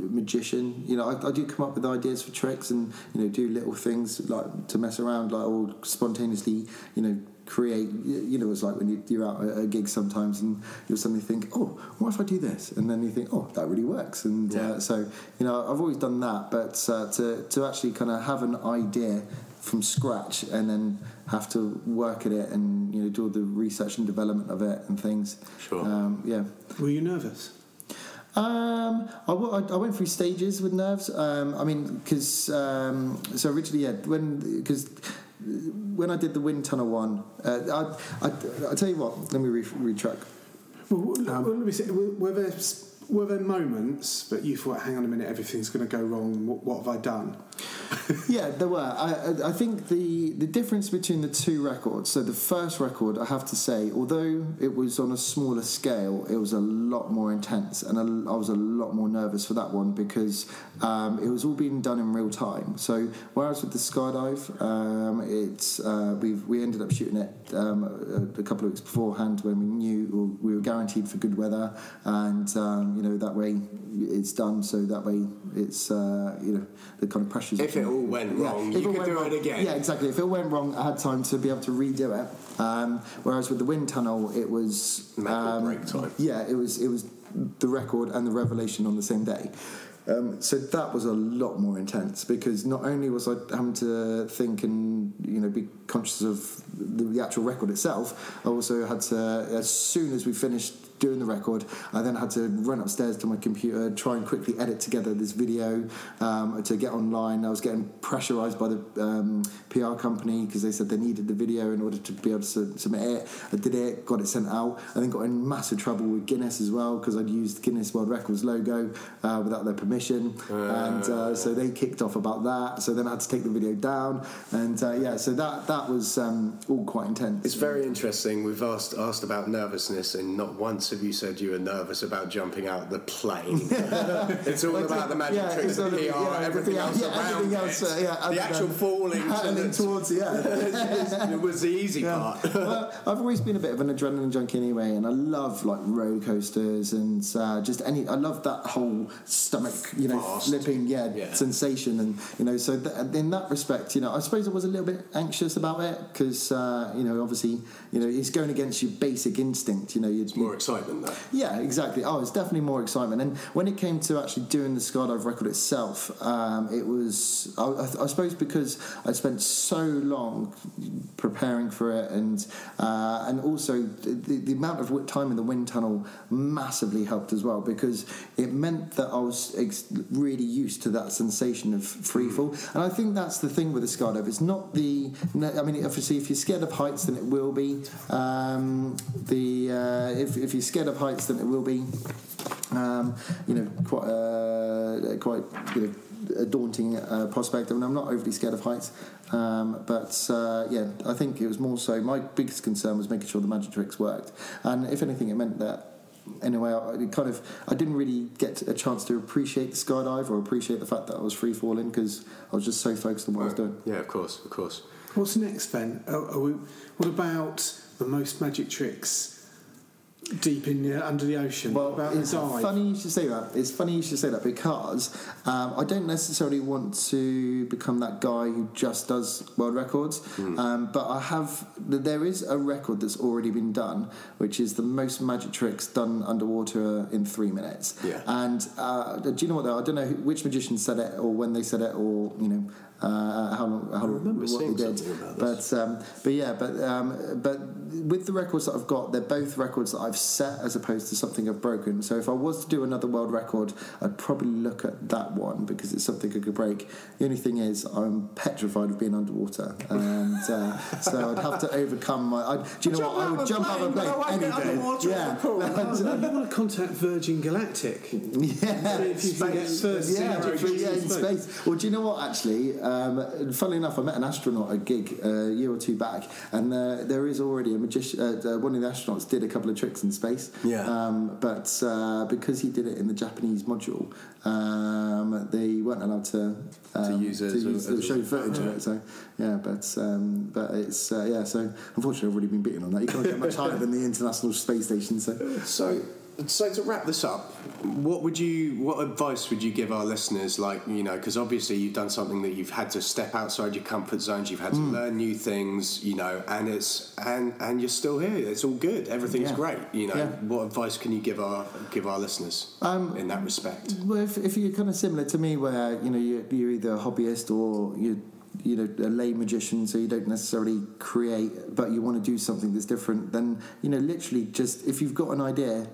magician. You know, I, I do come up with ideas for tricks and you know do little things like to mess around, like or spontaneously, you know. Create, you know, it's like when you, you're out at a gig sometimes and you'll suddenly think, oh, what if I do this? And then you think, oh, that really works. And Yeah. uh, so, you know, I've always done that, but uh, to, to actually kind of have an idea from scratch and then have to work at it and you know do all the research and development of it and things. Sure. Um, yeah. Were you nervous? Um, I, w- I- went through stages with nerves. Um, I mean, because um, so originally, yeah, when because when I did the wind tunnel one, uh, I, I I tell you what, let me re- retract. Well, well, let me see. Were, were there were there moments that you thought, "Hang on a minute, everything's going to go wrong. What, what have I done?" yeah, there were. I, I- think the, the difference between the two records. So the first record, I have to say, although it was on a smaller scale, it was a lot more intense, and a, I was a lot more nervous for that one because um, it was all being done in real time. So whereas with the skydive, um, it's uh, we we ended up shooting it um, a, a couple of weeks beforehand when we knew we were guaranteed for good weather, and um, you know that way it's done. So that way it's uh, you know the kind of pressures. If it all went wrong, if you could do wrong- it again. Yeah, exactly. If it went wrong, I had time to be able to redo it. Um, whereas with the wind tunnel, it was um, break time. Yeah, it was it was the record and the revelation on the same day. Um, so that was a lot more intense because not only was I having to think and you know be conscious of the, the actual record itself, I also had to as soon as we finished doing the record, I then had to run upstairs to my computer, try and quickly edit together this video um, to get online. I was getting pressurized by the um, PR company because they said they needed the video in order to be able to su- submit it. I did it, got it sent out. I then got in massive trouble with Guinness as well because I'd used Guinness World Records logo uh, without their permission, and uh, so they kicked off about that. So then I had to take the video down, and uh, yeah, so that that was um, all quite intense. It's very interesting. We've asked asked about nervousness, and not once have you said you were nervous about jumping out the plane. it's all about the magic Yeah, tricks, the PR, yeah, everything else yeah, around everything it. uh, yeah, the actual falling to hurtling the, towards yeah. it was the easy part. well, I've always been a bit of an adrenaline junkie anyway, and I love like roller coasters and uh, just any. I love that whole stomach, you know, Fast. flipping, yeah, sensation, and you know. So th- in that respect, you know, I suppose I was a little bit anxious about it because uh, you know, obviously, you know, it's going against your basic instinct. You know, you're More excitement though. yeah, exactly. Oh, it's definitely more excitement. And when it came to actually doing the skydive record itself, um, it was, I, I, suppose, because I spent so long preparing for it, and uh, and also the, the amount of time in the wind tunnel massively helped as well because it meant that I was ex- really used to that sensation of free fall. And I think that's the thing with the skydive. It's not the, I mean, obviously, if you're scared of heights, then it will be. Um, the uh, if, if you're scared of heights, then it will be. Um, you know, quite uh, quite you know a daunting uh, prospect. I mean, I'm not overly scared of heights, um, but uh, yeah, I think it was more so. My biggest concern was making sure the magic tricks worked, and if anything, it meant that. Anyway, I kind of I didn't really get a chance to appreciate the skydive or appreciate the fact that I was free falling because I was just so focused on what I was doing. Yeah, of course, of course. What's next, Ben? Are, are we, what about the most magic tricks deep in the, under the ocean? Well, about the it's dive? funny you should say that. It's funny you should say that because um, I don't necessarily want to become that guy who just does world records. Hmm. Um, but I have. There is a record that's already been done, which is the most magic tricks done underwater in three minutes. Yeah. And uh, do you know what? Though I don't know who, which magician said it or when they said it or you know. Uh, how long? How, remember what seeing they did, something about but um, but yeah, but um, but with the records that I've got, they're both records that I've set as opposed to something I've broken. So if I was to do another world record, I'd probably look at that one because it's something I could break. The only thing is, I'm petrified of being underwater, and uh, so I'd have to overcome my. I, do you know what? I would jump out of a plane any day. Yeah, Oh, you want to contact Virgin Galactic? yeah. See if you can get Space. Yeah, yeah, in in space. Well, do you know what? Actually, Um, and funnily enough, I met an astronaut at a gig uh, a year or two back, and uh, there is already a magician. Uh, uh, one of the astronauts did a couple of tricks in space. Yeah. Um, but uh, because he did it in the Japanese module, um, they weren't allowed to, um, use it to as use- as a- show footage of it. So yeah, but um, but it's uh, yeah. So unfortunately, I've already been beaten on that. You can't get much higher than the International Space Station. So So, so to wrap this up, what would you, what advice would you give our listeners? Like, you know, because obviously you've done something that you've had to step outside your comfort zones. You've had to learn new things, you know, and it's and and you're still here. It's all good. Everything's Yeah. great. You know, Yeah. what advice can you give our give our listeners Um, in that respect? Well, if, if you're kind of similar to me, where you know you're, you're either a hobbyist or you you know a lay magician, so you don't necessarily create, but you want to do something that's different, then you know literally just if you've got an idea,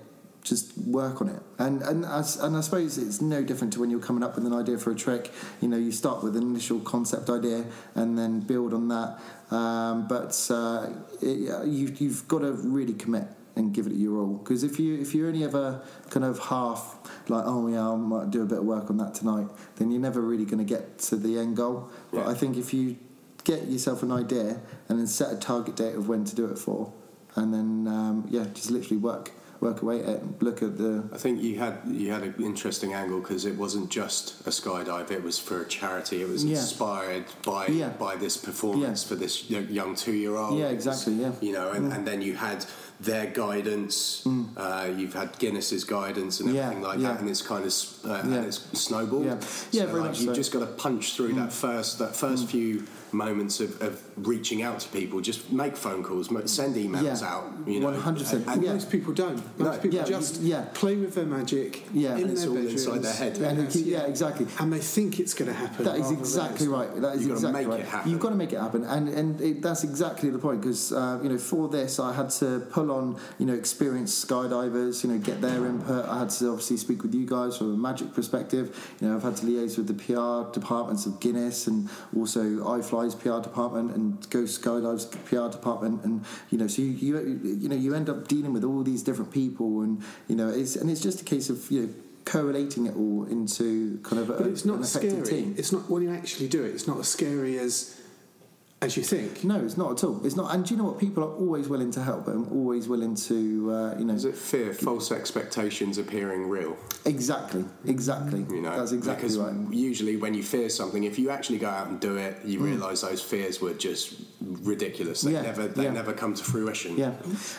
just work on it. And and I, s- and I suppose it's no different to when you're coming up with an idea for a trick. You know, you start with an initial concept idea and then build on that. Um, but uh, it, you you've got to really commit and give it your all. Because if you if you only ever kind of half like oh yeah I might do a bit of work on that tonight, then you're never really going to get to the end goal. But I think if you get yourself an idea and then set a target date of when to do it for, and then um, yeah, just literally work work away at. Look at the I think you had you had an interesting angle because it wasn't just a skydive; it was for a charity. It was Yeah. inspired by Yeah. by this performance Yeah. for this young two year old. Yeah, exactly, yeah. you know, and, and then you had their guidance. Uh, you've had Guinness's guidance and Mm. Yeah, everything like yeah. that, and it's kind of uh, Yeah. and it's snowballed. Yeah. So very like, much you've so. Mm. just got to punch through that first that first few moments of, of reaching out to people. Just make phone calls, send emails out. You know, 100%. and- and- And Yeah. most people don't. Most No. people just yeah. play with their magic Yeah. in their bedrooms. inside their head. they keep- yeah, exactly. And they think it's going to happen. That is exactly right. That is You've exactly make right. it happen. You've got to make it happen, and and it, that's exactly the point. Because uh, you know, for this, I had to pull on you know experienced skydivers. You know, get their input. I had to obviously speak with you guys from a magic perspective. You know, I've had to liaise with the PR departments of Guinness and also iFly's PR department and GoSkydive's PR department, and you know, so you, you you know you end up dealing with all these different people, and you know, it's and it's just a case of you know. Correlating it all into kind of a, But it's not scary. team. It's not when you actually do it. It's not as scary as as you think. No, it's not at all. It's not. And do you know what? People are always willing to help and always willing to, uh, you know. Is it fear, false expectations appearing real? Exactly. Exactly. You know, That's exactly because right. usually when you fear something, if you actually go out and do it, you realise those fears were just ridiculous. They Mm. Yeah, never, they yeah. never come to fruition. Yeah,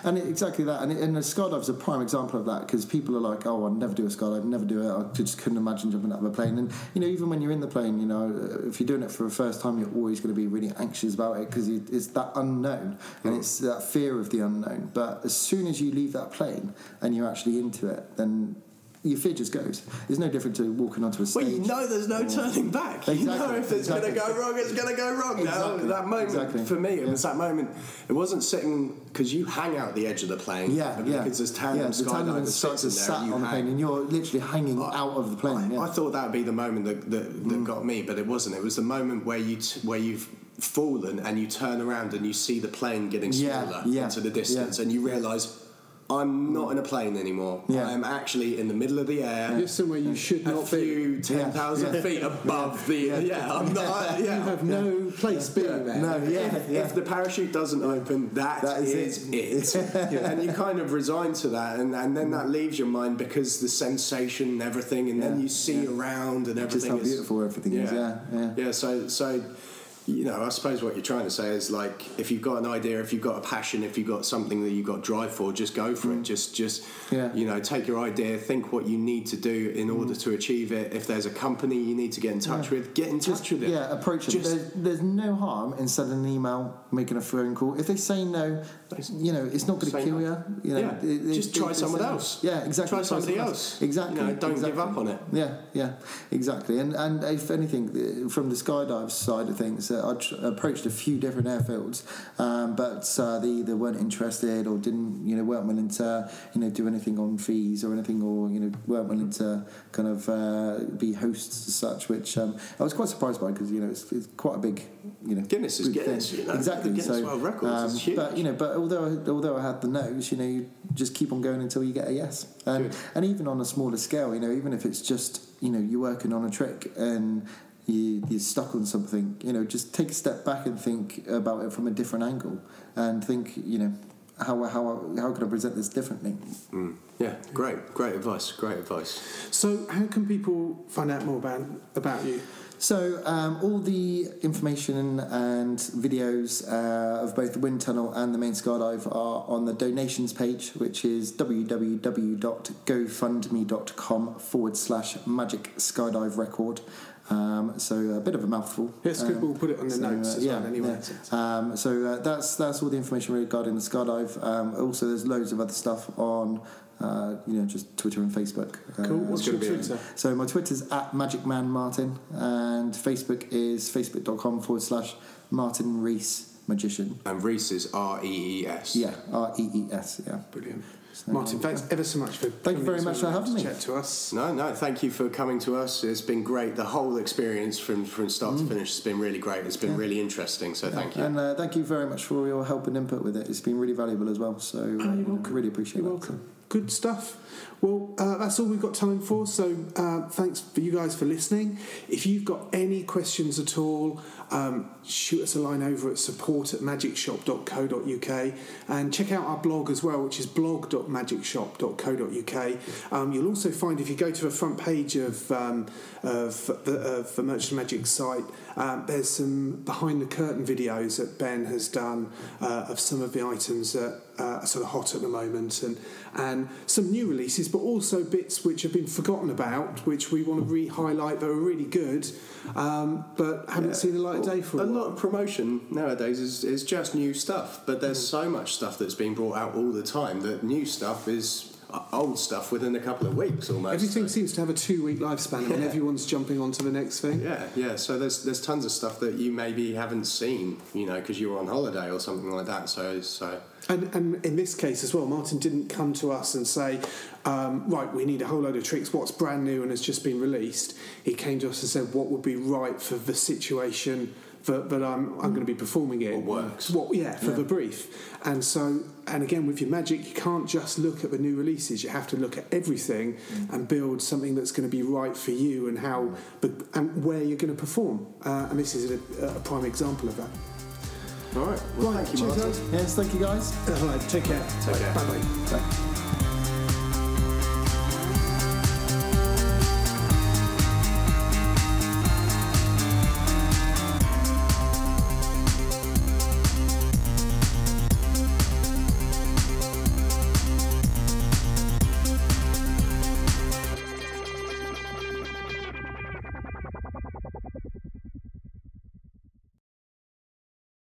and it, exactly that. And, it, and the skydive's a prime example of that because people are like, "Oh, I'd never do a skydive, never do it. I just couldn't imagine jumping out of a plane." And you know, even when you're in the plane, you know, if you're doing it for the first time, you're always going to be really anxious about it because it's that unknown and it's that fear of the unknown. But as soon as you leave that plane and you're actually into it, then your fear just goes. It's no different to walking onto a stage. Well, you know there's no turning back. You know Exactly, if it's exactly. going to go wrong, it's going to go wrong. Now, Exactly, that moment, exactly. for me, it Yeah. was that moment. It wasn't sitting, because you hang out the edge of the plane. Yeah, yeah. Because there's tandem yeah, the tandem sitting there. sat on the plane, and you're literally hanging out of the plane. I, yeah. I thought that would be the moment that, that, that mm. got me, but it wasn't. It was the moment where you t- where you've fallen and you turn around and you see the plane getting smaller yeah, into the distance, and you realise I'm not in a plane anymore. Yeah. I am actually in the middle of the air. You're somewhere you should not be. few ten thousand yeah. feet above the yeah. I'm not. Yeah, You have no place being there. No, yeah, if, yeah. if the parachute doesn't open, That that is is, it. and you kind of resign to that, and, and then that mm-hmm. leaves your mind because the sensation and everything, and then you see yeah. around and everything. Just how is- beautiful everything is. Yeah, yeah. yeah. So, so you know, I suppose what you're trying to say is like, if you've got an idea, if you've got a passion, if you've got something that you've got drive for, just go for it. Just, just, Mm. Yeah. you know, take your idea, think what you need to do in order Mm. to achieve it. If there's a company you need to get in touch with, get in touch with it. Yeah, approach it. Just- There's, there's no harm in sending an email, making a phone call. If they say no, you know, it's not going to kill no. you. You know, Yeah, it- it- just try it's, someone else. Yeah, exactly. Try somebody someone else. Exactly. You know, don't give exactly. up on it. Yeah, yeah, exactly. And and if anything, from the skydive side of things, uh, I tr- approached a few different airfields, um, but uh, they either weren't interested or didn't, you know, weren't willing to, you know, do anything on fees or anything, or you know, weren't willing to kind of uh, be hosts as such. Which um, I was quite surprised by because you know it's, it's quite a big, you know, Guinness is Guinness, thing. you know. exactly. The Guinness so, World Records um. But you know, but although I, although I had the no's, you know, you just keep on going until you get a yes. And and even on a smaller scale, you know, even if it's just you know you're working on a trick and you, you're stuck on something, you know, just take a step back and think about it from a different angle and think, you know, how, how, how can I present this differently? Mm. Yeah, great, great advice, great advice. So, how can people find out more about about you? So, um, all the information and videos uh, of both the wind tunnel and the main skydive are on the donations page, which is www.gofundme.com forward slash magic skydive record. Um, so a bit of a mouthful. Yes, good. Um, We'll put it on the so, notes uh, as yeah, well. Anyway, yeah. Um, so uh, that's that's all the information regarding the skydive. Um, also, there's loads of other stuff on. Uh, you know, just Twitter and Facebook. cool. Uh, What's your Twitter? so my Twitter's at Magic Man Martin, and Facebook is facebook.com forward slash Martin Rees Magician. And Rees is R E E S. Yeah, R E E S. Yeah. Brilliant. Martin, thanks ever so much for Thank you very much for having to me. Chat to us. No, no, thank you for coming to us. It's been great. The whole experience from, from start to finish has been really great. It's been really interesting, so thank you. And uh, thank you very much for all your help and input with it. It's been really valuable as well. So uh, you're welcome. really appreciate You're it. welcome. Good stuff. Well, uh, that's all we've got time for. So uh, thanks for you guys for listening. If you've got any questions at all, um, shoot us a line over at support at magicshop.co.uk and check out our blog as well, which is blog.magicshop.co.uk. Um, you'll also find if you go to the front page of, um, of, the, of the Merchant Magic site, um, there's some behind the curtain videos that Ben has done uh, of some of the items that uh, are sort of hot at the moment and, and some new releases, but also bits which have been forgotten about, which we want to re highlight that are really good, um, but haven't seen the light of day for a, lot of promotion nowadays is, is just new stuff, but there's so much stuff that's being brought out all the time that new stuff is old stuff within a couple of weeks almost. Everything seems to have a two week lifespan and everyone's jumping onto the next thing. Yeah, yeah. So there's there's tons of stuff that you maybe haven't seen, you know, because you were on holiday or something like that. So so And, and in this case as well, Martin didn't come to us and say, um, right, we need a whole load of tricks, what's brand new and has just been released. He came to us and said, what would be right for the situation that, that I'm, I'm going to be performing in. What works. What, yeah, for the brief. And so, and again, with your magic, you can't just look at the new releases, you have to look at everything and build something that's going to be right for you and how, but, and where you're going to perform. Uh, and this is a, a prime example of that. all right. Well, Right, thank you, Martin. guys. Yes, thank you guys. All right, take care. Take care. Bye bye. Bye.